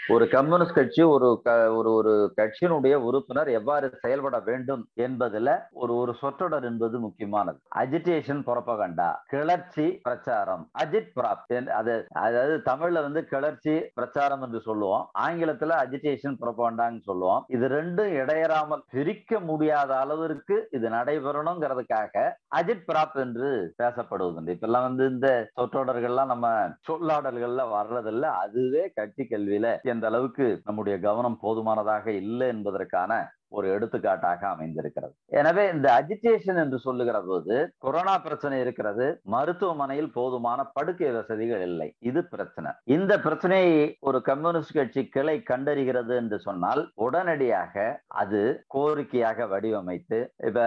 ஒரு கம்யூனிஸ்ட் கட்சி ஒரு ஒரு ஒரு கட்சியினுடைய உறுப்பினர் எவ்வாறு செயல்பட வேண்டும் என்பதுல ஒரு ஒரு சொற்றொடர் என்பது முக்கியமானது. அஜிடேஷன் புறப்பகண்டா கிளர்ச்சி பிரச்சாரம் அஜித் பிராப் அது அதாவது தமிழ்ல வந்து கிளர்ச்சி பிரச்சாரம் என்று சொல்லுவோம். ஆங்கிலத்துல அஜிடேஷன் புறப்பகண்டான்னு சொல்லுவோம். இது ரெண்டும் இடையறாமல் பிரிக்க முடியாத அளவிற்கு இது நடைபெறணுங்கிறதுக்காக அஜித் பிராப் என்று பேசப்படுவதுண்டு. இப்பெல்லாம் வந்து இந்த சொற்றொடர்கள்லாம் நம்ம சொல்லாடல்கள்ல வர்றதில்ல. அதுவே கட்சி கல்வியில எந்த அளவுக்கு நம்முடைய கவனம் போதுமானதாக இல்லை என்பதற்கான ஒரு எடுத்துக்காட்டாக அமைந்திருக்கிறது. எனவே இந்த அஜிடேஷன் என்று சொல்லுகிற போது கொரோனா பிரச்சனை இருக்கிறது மருத்துவமனையில் போதுமான படுக்கை வசதிகள் இல்லை. இது பிரச்சனை. இந்த பிரச்சனையை ஒரு கம்யூனிஸ்ட் கட்சி கிளை கண்டறிகிறது என்று சொன்னால் உடனடியாக அது கோரிக்கையாக வடிவமைத்து இப்ப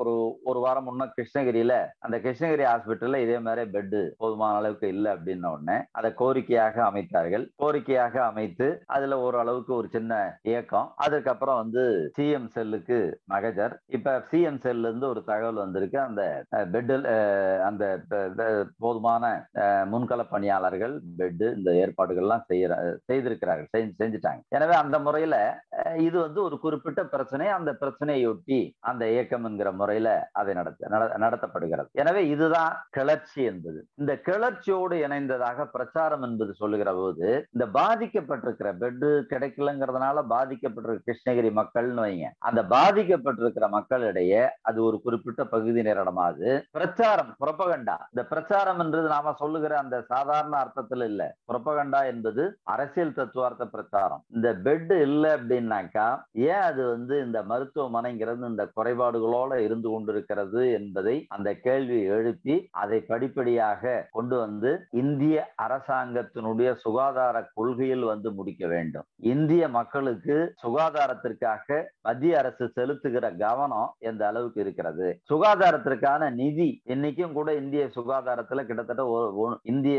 ஒரு ஒரு வாரம் முன்ன கிருஷ்ணகிரியில அந்த கிருஷ்ணகிரி ஹாஸ்பிட்டல்ல இதே மாதிரி பெட்டு போதுமான அளவுக்கு இல்லை அப்படின்ன உடனே அதை கோரிக்கையாக அமைத்தார்கள். கோரிக்கையாக அமைத்து அதுல ஓரளவுக்கு ஒரு சின்ன இயக்கம். அதுக்கப்புறம் அப்புறம் வந்து சிஎம் செல்லுக்கு மகஜர். இப்ப சிஎம் செல்ல இருந்து ஒரு தகவல் வந்திருக்கு. அந்த பெட்டில் அந்த போதுமான முன்கள பணியாளர்கள் பெட்டு இந்த ஏற்பாடுகள்லாம் செய்யற செய்திருக்கிறார்கள். செஞ்சுட்டாங்க. எனவே அந்த முறையில இது வந்து ஒரு குறிப்பிட்ட பிரச்சனை. அந்த பிரச்சனையொட்டி அந்த இயக்கம் என்கிற முறையில அதை நடத்த நடத்தப்படுகிறது. எனவே இதுதான் கிளர்ச்சி என்பது. இந்த கிளர்ச்சியோடு இணைந்ததாக பிரச்சாரம் என்பது சொல்லுகிற போது இந்த பாதிக்கப்பட்டிருக்கிற பெட்டு கிடைக்கலங்கிறதுனால பாதிக்கப்பட்டிருக்கிற கிருஷ்ணகிரி கிருஷ்ணகிரி மக்கள்னு வைங்க. அந்த பாதிக்கப்பட்டிருக்கிற மக்களிடையே அது ஒரு குறிப்பிட்ட பகுதி நேரமாது பிரச்சாரம் புறப்பகண்டா இந்த பிரச்சாரம் என்றது நாம சொல்லுகிற அந்த சாதாரண அர்த்தத்தில் இல்ல. புறப்பகண்டா என்பது அரசியல் தத்துவார்த்த பிரச்சாரம். இந்த பெட் இல்லை அப்படின்னாக்கா ஏன் அது வந்து இந்த மருத்துவமனைங்கிறது இந்த குறைபாடுகளோட இருந்து கொண்டிருக்கிறது என்பதை அந்த கேள்வி எழுப்பி அதை படிப்படியாக கொண்டு வந்து இந்திய அரசாங்கத்தினுடைய சுகாதார கொள்கையில் வந்து முடிக்க வேண்டும். இந்திய மக்களுக்கு சுகாதாரத்தை சுகாதாரத்திற்காக மத்திய அரசு செலுத்துகிற கவனம் எந்த அளவுக்கு இருக்கிறது? சுகாதாரத்திற்கான நிதி இன்னைக்கும் கூட இந்திய சுகாதாரத்துல கிட்டத்தட்ட இந்திய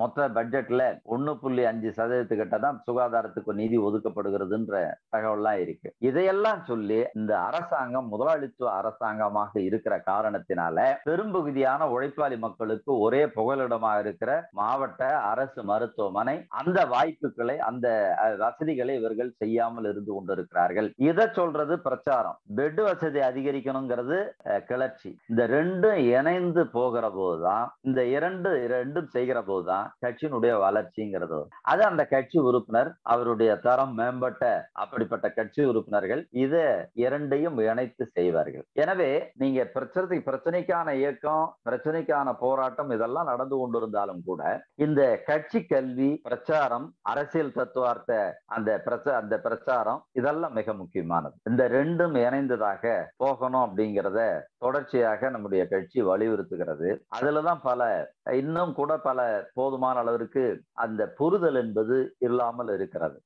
மொத்த பட்ஜெட்ல ஒண்ணு புள்ளி அஞ்சு சதவீதத்துக்கிட்ட தான் சுகாதாரத்துக்கு நிதி ஒதுக்கப்படுகிறதுன்ற தகவல்லாம் இருக்கு. இதையெல்லாம் சொல்லி இந்த அரசாங்கம் முதலாளித்துவ அரசாங்கமாக இருக்கிற காரணத்தினால பெரும்பகுதியான உழைப்பாளி மக்களுக்கு ஒரே புகலிடமாக இருக்கிற மாவட்ட அரசு மருத்துவமனை அந்த வாய்ப்புகளை அந்த வசதிகளை இவர்கள் செய்யாமல் இருந்து கொண்டிருக்கிறார்கள் இதை சொல்றது பிரச்சாரம். பெட் வசதி அதிகரிக்கணுங்கிறது கிளர்ச்சி. இந்த ரெண்டும் இணைந்து போகிற போதுதான் இந்த இரண்டு ரெண்டும் செய்கிற போதுதான் கட்சியினுடைய வளர்ச்சிங்கிறது. அது அந்த கட்சி உறுப்பினர் அவருடைய தரம் மேம்பட்ட அப்படிப்பட்ட கட்சி உறுப்பினர்கள் இதை இரண்டையும் இணைத்து செய்வார்கள். எனவே நீங்க பிரச்சனை பிரச்சனைக்கான இயக்கம் பிரச்சனைக்கான போராட்டம் இதெல்லாம் நடந்து கொண்டிருந்தாலும் கூட இந்த கட்சி கல்வி பிரச்சாரம் அரசியல் தத்துவார்த்த அந்த பிரச்ச அந்த பிரச்சாரம் இதெல்லாம் மிக முக்கியமானது. இந்த ரெண்டும் இணைந்ததாக போகணும் அப்படிங்கிறத தொடர்ச்சியாக நம்முடைய கட்சி வலியுறுத்துகிறது. அதுலதான் பல இன்னும் கூட பல போதுமான அளவிற்கு அந்த புரிதல் என்பது இல்லாமல் இருக்கிறது.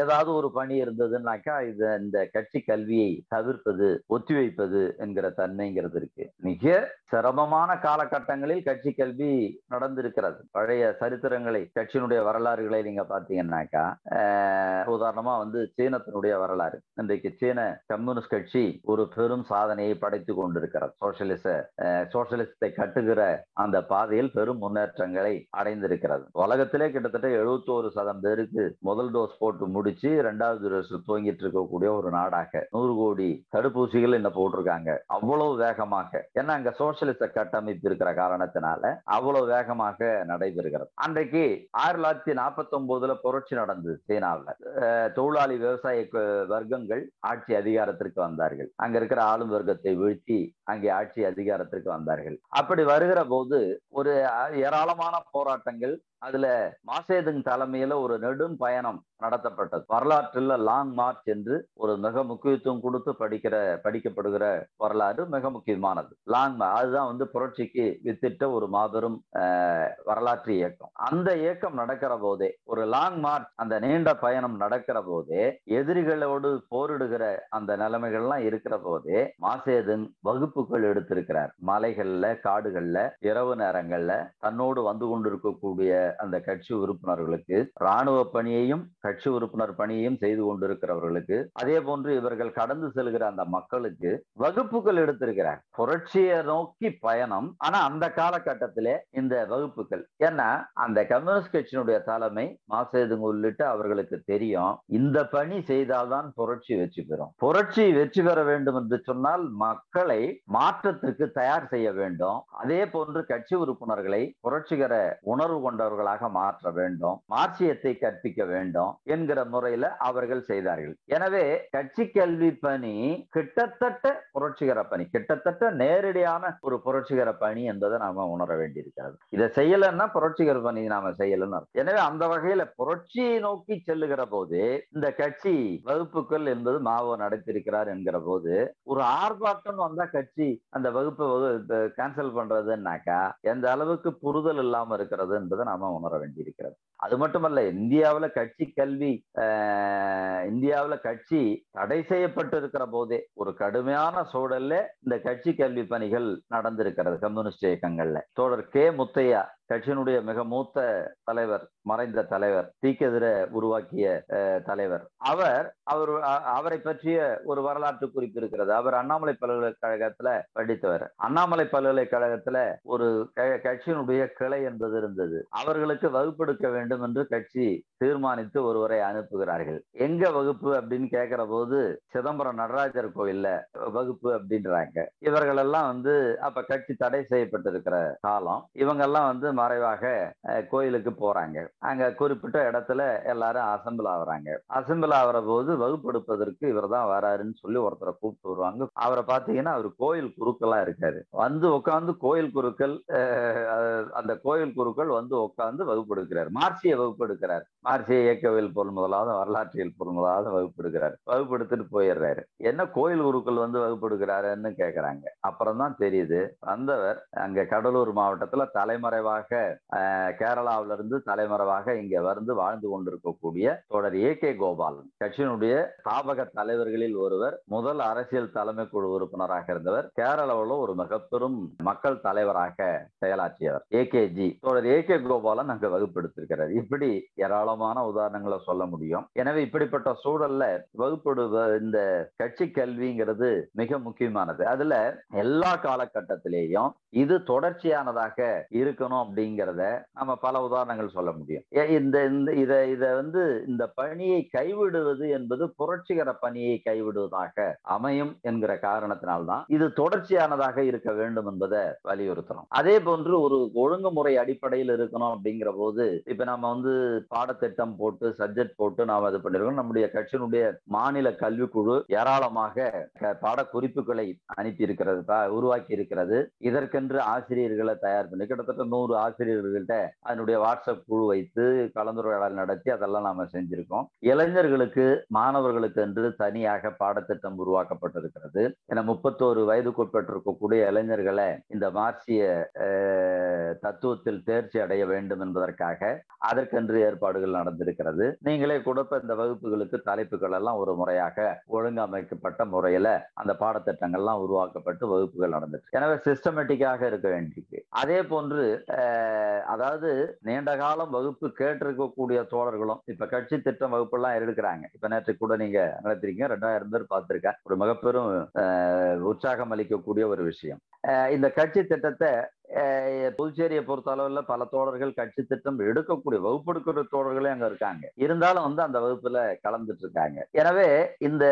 ஏதாவது ஒரு பணி இருந்ததுன்னாக்கா இது இந்த கட்சி கல்வியை தவிர்ப்பது ஒத்திவைப்பது என்கிற தன்மைங்கிறது இருக்கு. மிக சிரமமான காலகட்டங்களில் கட்சி கல்வி நடந்திருக்கிறது. பழைய சரித்திரங்களை கட்சியினுடைய வரலாறுகளை நீங்க பாத்தீங்கன்னாக்கா உதாரணமா வந்து சீனத்தினுடைய வரலாறு வரலாறு இன்றைக்கு சீன கம்யூனிஸ்ட் கட்சி ஒரு பெரும் சாதனையை படைத்து கொண்டிருக்கிறது. சோசியலிச சோசியலிசத்தை கட்டுகிற அந்த பாதையில் பெரும் முன்னேற்றங்களை அடைந்திருக்கிறது. உலகத்திலே கிட்டத்தட்ட எழுபத்தோரு சதம் பேருக்கு முதல் டோஸ் போட்டு முடிச்சு இரண்டாவது டோஸ் துவங்கிட்டு இருக்கக்கூடிய ஒரு நாடாக. நூறு கோடி தடுப்பூசிகள் என்ன போட்டிருக்காங்க? அவ்வளவு வேகமாக. ஏன்னா அங்க சோசியலிச கட்டமைப்பு இருக்கிற காரணத்தினால அவ்வளவு வேகமாக நடைபெறுகிறது. அன்றைக்கு ஆயிரத்தி தொள்ளாயிரத்தி நாற்பத்தி ஒன்பதுல புரட்சி நடந்தது சீனாவில். தொழிலாளி விவசாய வர்க்கங்கள் ஆட்சி அதிகாரத்திற்கு வந்தார்கள். அங்க இருக்கிற ஆளும் வர்க்கத்தை வீழ்த்தி அங்கே ஆட்சி அதிகாரத்திற்கு வந்தார்கள். அப்படி வருகிற போது ஒரு ஏராளமான போராட்டங்கள் அதுல மாசேதுங் தலைமையில ஒரு நெடும் பயணம் நடத்தப்பட்டது. வரலாற்றில் லாங் மார்ச் என்று ஒரு மிக முக்கியத்துவம் கொடுத்து படிக்கிற படிக்கப்படுகிற வரலாறு மிக முக்கியமானது. லாங் அதுதான் வந்து புரட்சிக்கு வித்திட்ட ஒரு மாபெரும் வரலாற்று இயக்கம். அந்த இயக்கம் நடக்கிற போதே ஒரு லாங் மார்ச் அந்த நீண்ட பயணம் நடக்கிற போதே எதிரிகளோடு போரிடுகிற அந்த நிலைமைகள்லாம் இருக்கிற போதே மாசேதுங் வகுப்புகள் எடுத்திருக்கிறார். மலைகள்ல காடுகள்ல இரவு நேரங்கள்ல தன்னோடு வந்து கொண்டிருக்கக்கூடிய அந்த கட்சி உறுப்பினர்களுக்கு ராணுவ பணியையும் கட்சி உறுப்பினர் பணியையும் செய்து கொண்டிருக்கிறவர்களுக்கு அதே போன்று இவர்கள் கடந்து செல்கிற அந்த மக்களுக்கு வகுப்புகள் எடுத்திருக்கிறார் புரட்சியை நோக்கி பயணம். ஆனா அந்த காலகட்டத்திலே இந்த வகுப்புகள் ஏன்னா அந்த கம்யூனிஸ்ட் கட்சியினுடைய தலைமை மாசேதுங்க உள்ளிட்ட அவர்களுக்கு தெரியும். இந்த பணி செய்தால்தான் புரட்சி வெற்றி பெறும். புரட்சி வெற்றி பெற வேண்டும் என்று சொன்னால் மக்களை மாற்றத்திற்கு தயார் செய்ய வேண்டும். அதே போன்று கட்சி உறுப்பினர்களை புரட்சிகர உணர்வு மாணவர்களாக மாற்ற வேண்டும் மார்க்சியத்தை கற்பிக்க வேண்டும் என்கிற முறையில அவர்கள் செய்தார்கள். எனவே கட்சி கல்வி பணி கிட்டத்தட்ட புரட்சிகர பணி கிட்டத்தட்ட நேரடியான ஒரு புரட்சிகர பணி என்பதை நாம உணர வேண்டியிருக்கிறது. இதை செய்யலன்னா புரட்சிகர பணி நாம செய்யலன்னு எனவே அந்த வகையில புரட்சியை நோக்கி செல்லுகிற போது இந்த கட்சி வகுப்புகள் என்பது மாவோ நடத்திருக்கிறார் என்கிற போது ஒரு ஆர்ப்பாட்டம் வந்தா கட்சி அந்த வகுப்பை கேன்சல் பண்றதுன்னாக்கா எந்த அளவுக்கு புரிதல் இல்லாம இருக்கிறது என்பதை நாம உணர வேண்டியிருக்கிறது. அது மட்டுமல்ல இந்தியாவில் கட்சி கல்வி இந்தியாவில் கட்சி தடை செய்யப்பட்டு இருக்கிற போதே ஒரு கடுமையான சூழல்ல இந்த கட்சி கல்வி பணிகள் நடந்திருக்கிறது கம்யூனிஸ்ட் இயக்கங்கள்ல. தோழர் கே. முத்தையா கட்சியினுடைய மிக மூத்த தலைவர் மறைந்த தலைவர் தீக்கெதிர உருவாக்கிய தலைவர். அவர் அவர் அவரை பற்றிய ஒரு வரலாற்று குறிப்பு இருக்கிறது. அவர் அண்ணாமலை பல்கலைக்கழகத்துல படித்தவர். அண்ணாமலை பல்கலைக்கழகத்துல ஒரு கட்சியினுடைய கிளை என்பது இருந்தது. அவர்களுக்கு வகுப்பெடுக்க வேண்டும் என்று கட்சி தீர்மானித்து ஒருவரை அனுப்புகிறார்கள். எங்க வகுப்பு அப்படின்னு கேட்கிற போது சிதம்பரம் நடராஜர் கோயில்ல வகுப்பு அப்படின்றாங்க. இவர்கள் எல்லாம் வந்து அப்ப கட்சி தடை செய்யப்பட்டிருக்கிற காலம். இவங்க எல்லாம் வந்து மறைவாக கோயிலுக்கு போறாங்க. அங்க குறிப்பிட்ட இடத்துல எல்லாரும் அசம்பிள் ஆகுறாங்க. அசம்பிள் ஆகிற போது வகுப்பெடுப்பதற்கு இவர் தான் வராருன்னு சொல்லி ஒருத்தரை கூப்பிட்டு வருவாங்க. அவரை பார்த்தீங்கன்னா அவர் கோயில் குருக்களா இருக்காரு. வந்து உட்காந்து கோயில் குருக்கள் அந்த கோயில் குருக்கள் வந்து உட்காந்து வகுப்பு எடுக்கிறார் மார்சிய வகுப்பு எடுக்கிறார் மார்சிய இயக்கவியல் பொருள் முதலாவது வரலாற்றியல் பொருள் முதலாவது வகுப்பு எடுக்கிறார் வகுப்பு எடுத்துட்டு போயிடுறாரு. என்ன கோயில் குருக்கள் வந்து வகுப்பு எடுக்கிறாருன்னு அப்புறம் தான் தெரியுது. வந்தவர் அங்க கடலூர் மாவட்டத்துல தலைமறைவாக கேரளாவில இருந்து தலைமறைவாக இங்க வந்து வாழ்ந்து கொண்டிருக்கக்கூடிய தொடர் ஏ. கே. கோபாலன். கட்சியினுடைய ஸ்தாபக தலைவர்களில் ஒருவர் முதல் அரசியல் தலைமை குழு உறுப்பினராக இருந்தவர் கேரளாவில் ஒரு மிகப்பெரும் மக்கள் தலைவராக செயலாற்றியவர் ஏ. கே. ஜி. தொடர் ஏ. கே. கோபாலன் அங்க வகுப்பெடுத்திருக்கிறார். இப்படி ஏராளமான உதாரணங்களை சொல்ல முடியும். எனவே இப்படிப்பட்ட சூழல்ல வகுப்பெடு இந்த கட்சி கல்விங்கிறது மிக முக்கியமானது. அதுல எல்லா காலகட்டத்திலேயும் இது தொடர்ச்சியானதாக இருக்கணும் அப்படிங்கிறத நம்ம பல உதாரணங்கள் சொல்ல முடியும். இந்த இந்த இதை இத வந்து இந்த பணியை கைவிடுவது என்பது புரட்சிகர பணியை கைவிடுவதாக அமையும் என்கிற காரணத்தினால்தான் இது தொடர்ச்சியானதாக இருக்க வேண்டும் என்பதை வலியுறுத்தணும் அதே போன்று ஒரு ஒழுங்குமுறை அடிப்படையில் இருக்கணும் அப்படிங்கிற போது இப்ப நம்ம வந்து பாடத்திட்டம் போட்டு சப்ஜெக்ட் போட்டு நாம் இது பண்ணிருக்கோம். நம்முடைய கட்சியினுடைய மாநில கல்விக்குழு ஏராளமாக பாட குறிப்புகளை அனுப்பி இருக்கிறது உருவாக்கி இருக்கிறது இதற்கென்று ஆசிரியர்களை தயார் பண்ணி கிட்டத்தட்ட நூறு ஆசிரியர்கள்கிட்ட அதனுடைய வாட்ஸ்அப் குழு வைத்து கலந்துரையாடல் நடத்தி அதெல்லாம் நாம செஞ்சிருக்கோம். இளைஞர்களுக்கு மாணவர்களுக்கு என்று தனியாக பாடத்திட்டம் உருவாக்கப்பட்டிருக்கிறது. என முப்பத்தோரு வயதுக்குட்பட்டிருக்கக்கூடிய இளைஞர்களை இந்த மார்க்சிய தத்துவத்தில் தேர்ச்சி அடைய வேண்டும் என்பதற்காக அதற்கென்று ஏற்பாடுகள் நடந்திருக்கிறது. நீங்களே கொடுப்ப இந்த வகுப்புகளுக்கு தலைப்புகள் எல்லாம் ஒரு முறையாக ஒழுங்கமைக்கப்பட்ட முறையில அந்த பாடத்திட்டங்கள்லாம் உருவாக்கப்பட்டு வகுப்புகள் நடந்துச்சு எனவே சிஸ்டமேட்டிக்காக இருக்க வேண்டியிருக்கு. அதே போன்று அதாவது நீண்ட காலம் வகுப்பு கேட்டிருக்கக்கூடிய தோழர்களும் இப்ப கட்சி திட்டம் வகுப்பு எல்லாம் எடுக்கிறாங்க. இப்ப நேற்று கூட நீங்க நடத்திருக்கீங்க. ரெண்டாயிரம் பேர் பார்த்திருக்கேன் ஒரு மிகப்பெரும் உற்சாகம் அளிக்கக்கூடிய ஒரு விஷயம். இந்த கட்சி திட்டத்தை புதுச்சேரியை பொறுத்த அளவில் பல தோழர்கள் கட்சி திட்டம் எடுக்கக்கூடிய வகுப்பு எடுக்கிற தோழர்களே அங்க இருக்காங்க. இருந்தாலும் வந்து அந்த வகுப்புல கலந்துட்டு இருக்காங்க எனவே இந்த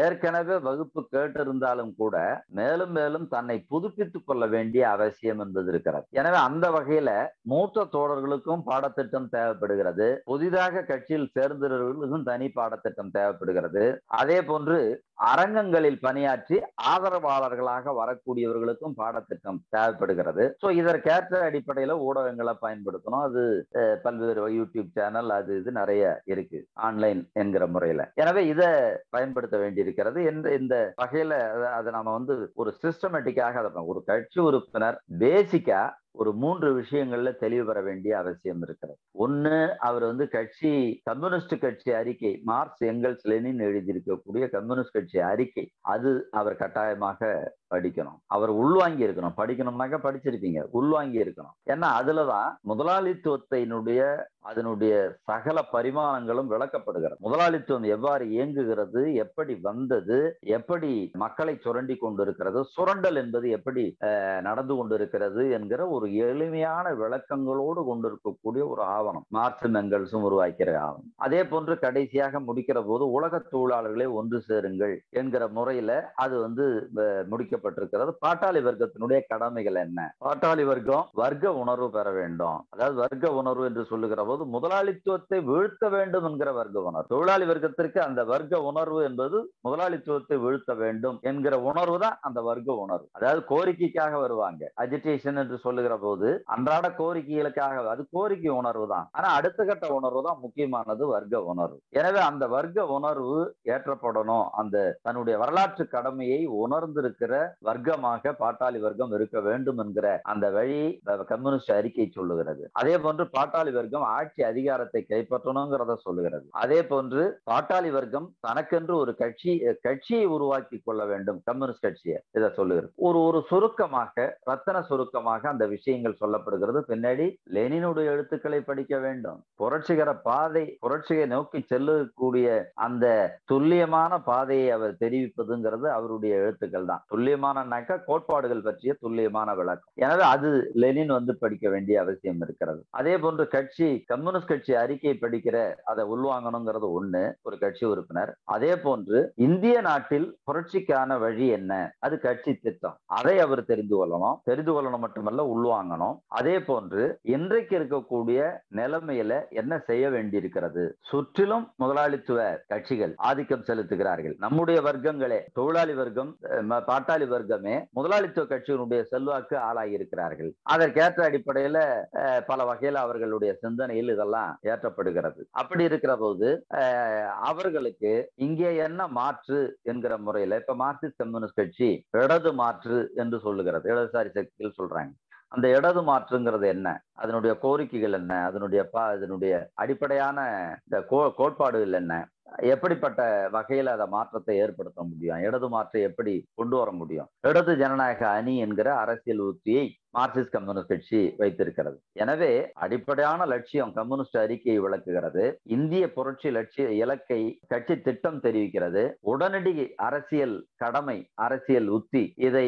ஏற்கனவே வகுப்பு கேட்டு இருந்தாலும் கூட மேலும் மேலும் தன்னை புதுப்பித்துக் கொள்ள வேண்டிய அவசியம் என்பது இருக்கிறது. எனவே அந்த வகையில மூத்த தோழர்களுக்கும் பாடத்திட்டம் தேவைப்படுகிறது. புதிதாக கட்சியில் சேர்ந்தவர்களுக்கும் தனி பாடத்திட்டம் தேவைப்படுகிறது. அதே போன்று அரங்கங்களில் பணியாற்றி ஆதரவாளர்களாக வரக்கூடியவர்களுக்கும் பாடத்திட்டம் தேவைப்படுகிறது. ஸோ இதற்கேற்ற அடிப்படையில ஊடகங்களை பயன்படுத்தணும். அது பல்வேறு யூடியூப் சேனல் அது இது நிறைய இருக்கு ஆன்லைன் என்கிற முறையில. எனவே இதை பயன்படுத்த வேண்டியிருக்கிறது. இந்த இந்த வகையில அதை நாம வந்து ஒரு சிஸ்டமேட்டிக்காக அதை ஒரு கட்சி உறுப்பினர் பேசிக்கா ஒரு மூன்று விஷயங்கள்ல தெளிவு பெற வேண்டிய அவசியம் இருக்கிறது. ஒண்ணு அவர் வந்து கட்சி கம்யூனிஸ்ட் கட்சி அறிக்கை மார்க்ஸ் எங்கல்ஸ் லெனின் எழுதியிருக்கக்கூடிய கம்யூனிஸ்ட் கட்சி அறிக்கை அது அவர் கட்டாயமாக படிக்கணும். அவர் உள்வாங்கி இருக்கணும் படிக்கணும்னாக்கா படிச்சிருப்பீங்க. உள்வாங்கி இருக்கணும் ஏன்னா அதுலதான் முதலாளித்துவத்தினுடைய அதனுடைய சகல பரிமாணங்களும் விளக்கப்படுகிறது. முதலாளித்துவம் எவ்வாறு இயங்குகிறது எப்படி வந்தது எப்படி மக்களை சுரண்டி கொண்டிருக்கிறது சுரண்டல் என்பது எப்படி அஹ், நடந்து கொண்டிருக்கிறது என்கிற ஒரு எளிமையான விளக்கங்களோடு கொண்டிருக்கக்கூடிய ஒரு ஆவணம். மார்க்சும் மெங்கல்ஸும் உருவாக்கிற ஆவணம். அதே போன்று கடைசியாக முடிக்கிற போது உலக தொழிலாளர்களே ஒன்று சேருங்கள் என்கிற முறையில அது வந்து முடிக்க வைக்கப்பட்டிருக்கிறது பாட்டாளி வர்க்கத்தினுடைய கடமைகள் என்ன? பாட்டாளி வர்க்கம் வர்க்க உணர்வு பெற வேண்டும். அதாவது வர்க்க உணர்வு என்று சொல்லுகிற போது முதலாளித்துவத்தை வீழ்த்த வேண்டும் என்கிற வர்க்க உணர்வு. தொழிலாளி வர்க்கத்திற்கு அந்த வர்க்க உணர்வு என்பது முதலாளித்துவத்தை வீழ்த்த வேண்டும் என்கிற உணர்வு தான் அந்த வர்க்க உணர்வு. அதாவது கோரிக்கைக்காக வருவாங்க. அஜிடேஷன் என்று சொல்லுகிற போது அன்றாட கோரிக்கைகளுக்காக அது கோரிக்கை உணர்வு தான். ஆனா அடுத்த கட்ட உணர்வு தான் முக்கியமானது வர்க்க உணர்வு. எனவே அந்த வர்க்க உணர்வு ஏற்றப்படணும். அந்த தன்னுடைய வரலாற்று கடமையை உணர்ந்திருக்கிற வர்க்கமாக பாட்டாளி வர்க்கம் இருக்க வேண்டும் என்கிற அந்த வழி கம்யூனிஸ்ட் அறிக்கை சொல்லுகிறது. அதே போன்று பாட்டாளி வர்க்கம் ஆட்சி அதிகாரத்தை கைப்பற்றணுங்கிறத சொல்லுகிறது. அதே போன்று பாட்டாளி வர்க்கம் தனக்கென்று ஒரு கட்சி கட்சியை உருவாக்கி கொள்ள வேண்டும். கம்யூனிஸ்ட் கட்சியை இதை சொல்லுகிறது. ஒரு ஒரு சுருக்கமாக ரத்தன சுருக்கமாக அந்த விஷயங்கள் சொல்லப்படுகிறது. பின்னாடி லெனினுடைய எழுத்துக்களை படிக்க வேண்டும். புரட்சிகர பாதை புரட்சியை நோக்கி செல்லக்கூடிய அந்த துல்லியமான பாதையை அவர் தெரிவிப்பதுங்கிறது அவருடைய எழுத்துக்கள் தான். துல்லியமானனாக்க கோட்பாடுகள் பற்றிய துல்லியமான விளக்கம். எனவே அது லெனின் வந்து படிக்க வேண்டிய அவசியம் இருக்கிறது. அதே போன்று கட்சி கம்யூனிஸ்ட் கட்சி அறிக்கை படிக்கிற அதை உள்வாங்கணுங்கிறது ஒண்ணு ஒரு கட்சி உறுப்பினர். அதே போன்று இந்திய நாட்டில் புரட்சிக்கான வழி என்ன? அது கட்சி திட்டம். அதை அவர் தெரிந்து கொள்ளணும். தெரிந்து கொள்ளணும் மட்டுமல்ல உள்வாங்கணும். அதே போன்று இன்றைக்கு இருக்கக்கூடிய நிலைமையில என்ன செய்ய வேண்டியிருக்கிறது? சுற்றிலும் முதலாளித்துவ கட்சிகள் ஆதிக்கம் செலுத்துகிறார்கள். நம்முடைய வர்க்கங்களே தொழிலாளி வர்க்கம் பாட்டாளி வர்க்கமே முதலாளித்துவ கட்சியினுடைய செல்வாக்கு ஆளாகி இருக்கிறார்கள் அதற்கேற்ற அடிப்படையில பல வகையில அவர்களுடைய சிந்தனையில் இதெல்லாம் ஏற்றப்படுகிறது. அப்படி இருக்கிற போது அவர்களுக்கு இங்கே என்ன மாற்று என்கிற முறையில இப்ப மார்க்சிஸ்ட் கம்யூனிஸ்ட் கட்சி இடது மாற்று என்று சொல்லுகிறது. இடதுசாரி சக்திகள் சொல்றாங்க. அந்த இடது மாற்றுங்கிறது என்ன? அதனுடைய கோரிக்கைகள் என்ன? அதனுடைய பா அதனுடைய அடிப்படையான இந்த கோ கோட்பாடுகள் என்ன? எப்படிப்பட்ட வகையில் அதை மாற்றத்தை ஏற்படுத்த முடியும்? இடது மாற்றை எப்படி கொண்டு வர முடியும்? இடது ஜனநாயக அணி என்கிற அரசியல் உத்தியை மார்க்சிஸ்ட் கம்யூனிஸ்ட் கட்சி வைத்திருக்கிறது. எனவே அடிப்படையான லட்சியம் கம்யூனிஸ்ட் அறிக்கையை விளக்குகிறது. இந்திய புரட்சி லட்சிய இலக்கை கட்சி திட்டம் தெரிவிக்கிறது. உடனடி அரசியல் கடமை அரசியல் உத்தி இதை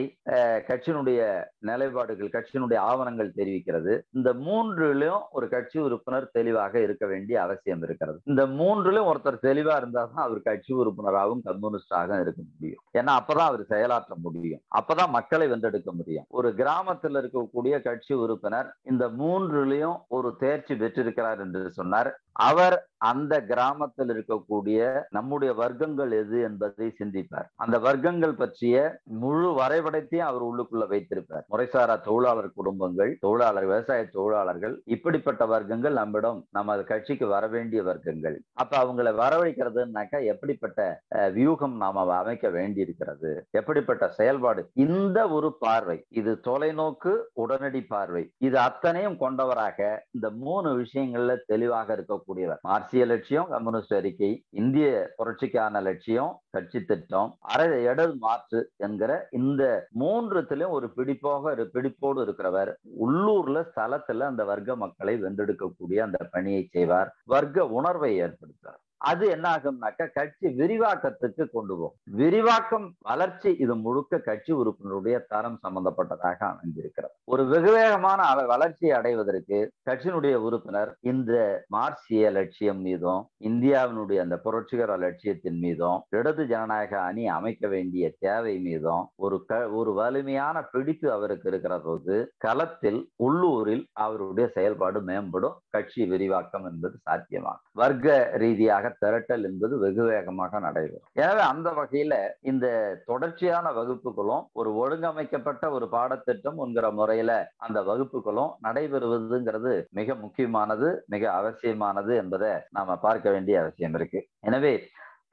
கட்சியினுடைய நிலைப்பாடுகள் கட்சியினுடைய ஆவணங்கள் தெரிவிக்கிறது. இந்த மூன்றிலும் ஒரு கட்சி உறுப்பினர் தெளிவாக இருக்க வேண்டிய அவசியம் இருக்கிறது. இந்த மூன்றிலும் ஒருத்தர் தெளிவாக தெளிவா இருந்தா தான் அவர் கட்சி உறுப்பினராகவும் கம்யூனிஸ்டாக இருக்க முடியும். ஏன்னா அப்பதான் அவர் செயலாற்ற முடியும். அப்பதான் மக்களை வென்றெடுக்க முடியும். ஒரு கிராமத்தில் இருக்கக்கூடிய கட்சி உறுப்பினர் இந்த மூன்றுலயும் ஒரு தேர்ச்சி பெற்றிருக்கிறார் என்று சொன்னார். அவர் அந்த கிராமத்தில் இருக்கக்கூடிய நம்முடைய வர்க்கங்கள் எது என்பதை சிந்திப்பார். அந்த வர்க்கங்கள் பற்றிய முழு வரைபடத்தையும் அவர் உள்ளுக்குள்ள வைத்திருப்பார். முறைசாரா தொழிலாளர் குடும்பங்கள் தொழிலாளர் விவசாய தொழிலாளர்கள் இப்படிப்பட்ட வர்க்கங்கள் நம்மிடம் நமது கட்சிக்கு வர வேண்டிய வர்க்கங்கள். அப்ப அவங்களை வரவழைக்கிறதுனாக்கா எப்படிப்பட்ட அஹ், வியூகம் நாம அமைக்க வேண்டி இருக்கிறது எப்படிப்பட்ட செயல்பாடு? இந்த ஒரு பார்வை இது தொலைநோக்கு உடனடி பார்வை. இது அத்தனையும் கொண்டவராக இந்த மூணு விஷயங்கள்ல தெளிவாக இருக்கக்கூடியவர். மார்க்சிய லட்சியம் கம்யூனிஸ்ட் அறிக்கை இந்திய புரட்சிக்கான லட்சியம் கட்சி திட்டம் அரை இடது மாற்று என்கிற இந்த மூன்றுத்திலும் ஒரு பிடிப்போக ஒரு பிடிப்போடு இருக்கிறவர். உள்ளூர்ல ஸ்தலத்துல அந்த வர்க்க மக்களை வென்றெடுக்கக்கூடிய அந்த பணியை செய்வார். வர்க்க உணர்வை ஏற்படுத்துவார். அது என்ன ஆகும்னாக்கா கட்சி விரிவாக்கத்துக்கு கொண்டு போகும். விரிவாக்கம் வளர்ச்சி இது முழுக்க கட்சி உறுப்பினருடைய தரம் சம்பந்தப்பட்டதாக அமைந்திருக்கிறது. ஒரு வெகுவேகமான வளர்ச்சியை அடைவதற்கு கட்சியினுடைய உறுப்பினர் இந்த மார்க்சிய லட்சியம் மீதும் இந்தியாவினுடைய அந்த புரட்சிகர லட்சியத்தின் மீதும் இடது ஜனநாயக அணி அமைக்க வேண்டிய தேவை மீதும் ஒரு க ஒரு வலிமையான பிடிப்பு அவருக்கு இருக்கிற போது களத்தில் உள்ளூரில் அவருடைய செயல்பாடு மேம்படும். கட்சி விரிவாக்கம் என்பது சாத்தியமாகும். வர்க்க ரீதியாக திரட்டல் என்பது வெகு வேகமாக நடைபெறும். எனவே அந்த வகையில இந்த தொடர்ச்சியான வகுப்புகளும் ஒரு ஒழுங்கமைக்கப்பட்ட ஒரு பாடத்திட்டம் என்கிற முறையில அந்த வகுப்புகளும் நடைபெறுவதுங்கிறது மிக முக்கியமானது மிக அவசியமானது என்பதை நாம பார்க்க வேண்டிய அவசியம் இருக்கு. எனவே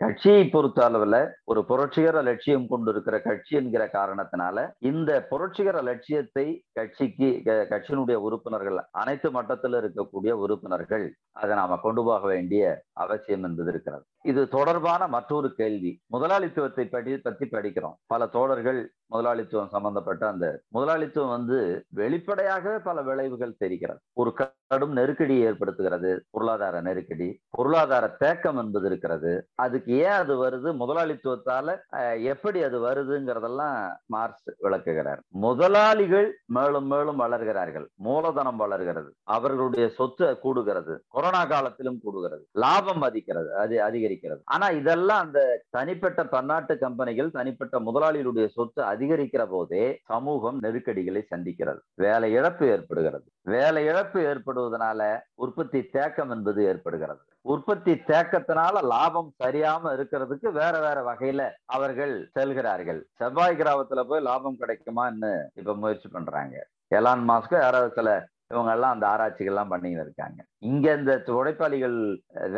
கட்சியை பொறுத்த அளவுல ஒரு புரட்சிகர லட்சியம் கொண்டிருக்கிற கட்சி என்கிற காரணத்தினால இந்த புரட்சிகர லட்சியத்தை கட்சிக்கு கட்சியினுடைய உறுப்பினர்கள் அனைத்து மட்டத்தில் இருக்கக்கூடிய உறுப்பினர்கள் அதை நாம கொண்டு போக வேண்டிய அவசியம் என்பது இருக்கிறது இது தொடர்பான மற்றொரு கேள்வி. முதலாளித்துவத்தை படி பத்தி படிக்கிறோம். பல தோழர்கள் முதலாளித்துவம் சம்பந்தப்பட்ட அந்த முதலாளித்துவம் வந்து வெளிப்படையாகவே பல விளைவுகள் தெரிகிறது. ஒரு கடும் நெருக்கடியை ஏற்படுத்துகிறது. பொருளாதார நெருக்கடி பொருளாதார தேக்கம் என்பது இருக்கிறது. அதுக்கு ஏன் அது வருது? முதலாளித்துவத்தால எப்படி அது வருதுங்கிறதெல்லாம் மார்க்ஸ் விளக்குகிறார். முதலாளிகள் மேலும் மேலும் வளர்கிறார்கள். மூலதனம் வளர்கிறது. அவர்களுடைய சொத்து கூடுகிறது. கொரோனா காலத்திலும் கூடுகிறது. லாபம் அதிக்கிறது அது அதிகரிக்கிறது. ஆனா இதெல்லாம் அந்த தனிப்பட்ட பன்னாட்டு கம்பெனிகள் தனிப்பட்ட முதலாளிகளுடைய சொத்து அதிகரிக்கிற போதே சமூகம் நெருக்கடிகளை சந்திக்கிறது. வேலை இழப்பு ஏற்படுகிறது. வேலை இழப்பு ஏற்படுவதனால உற்பத்தி தேக்கம் என்பது ஏற்படுகிறது. உற்பத்தி தேக்கத்தினால லாபம் சரியாம இருக்கிறதுக்கு வேற வேற வகையில அவர்கள் செல்கிறார்கள். செவ்வாய் கிராமத்துல போய் லாபம் கிடைக்குமான்னு இப்ப முயற்சி பண்றாங்க. எலான் மாஸ்க்கு யாராவது சில இவங்க எல்லாம் அந்த ஆராய்ச்சிகள் எல்லாம் பண்ணிட்டு இருக்காங்க. இங்க இந்த உழைப்பாளிகள்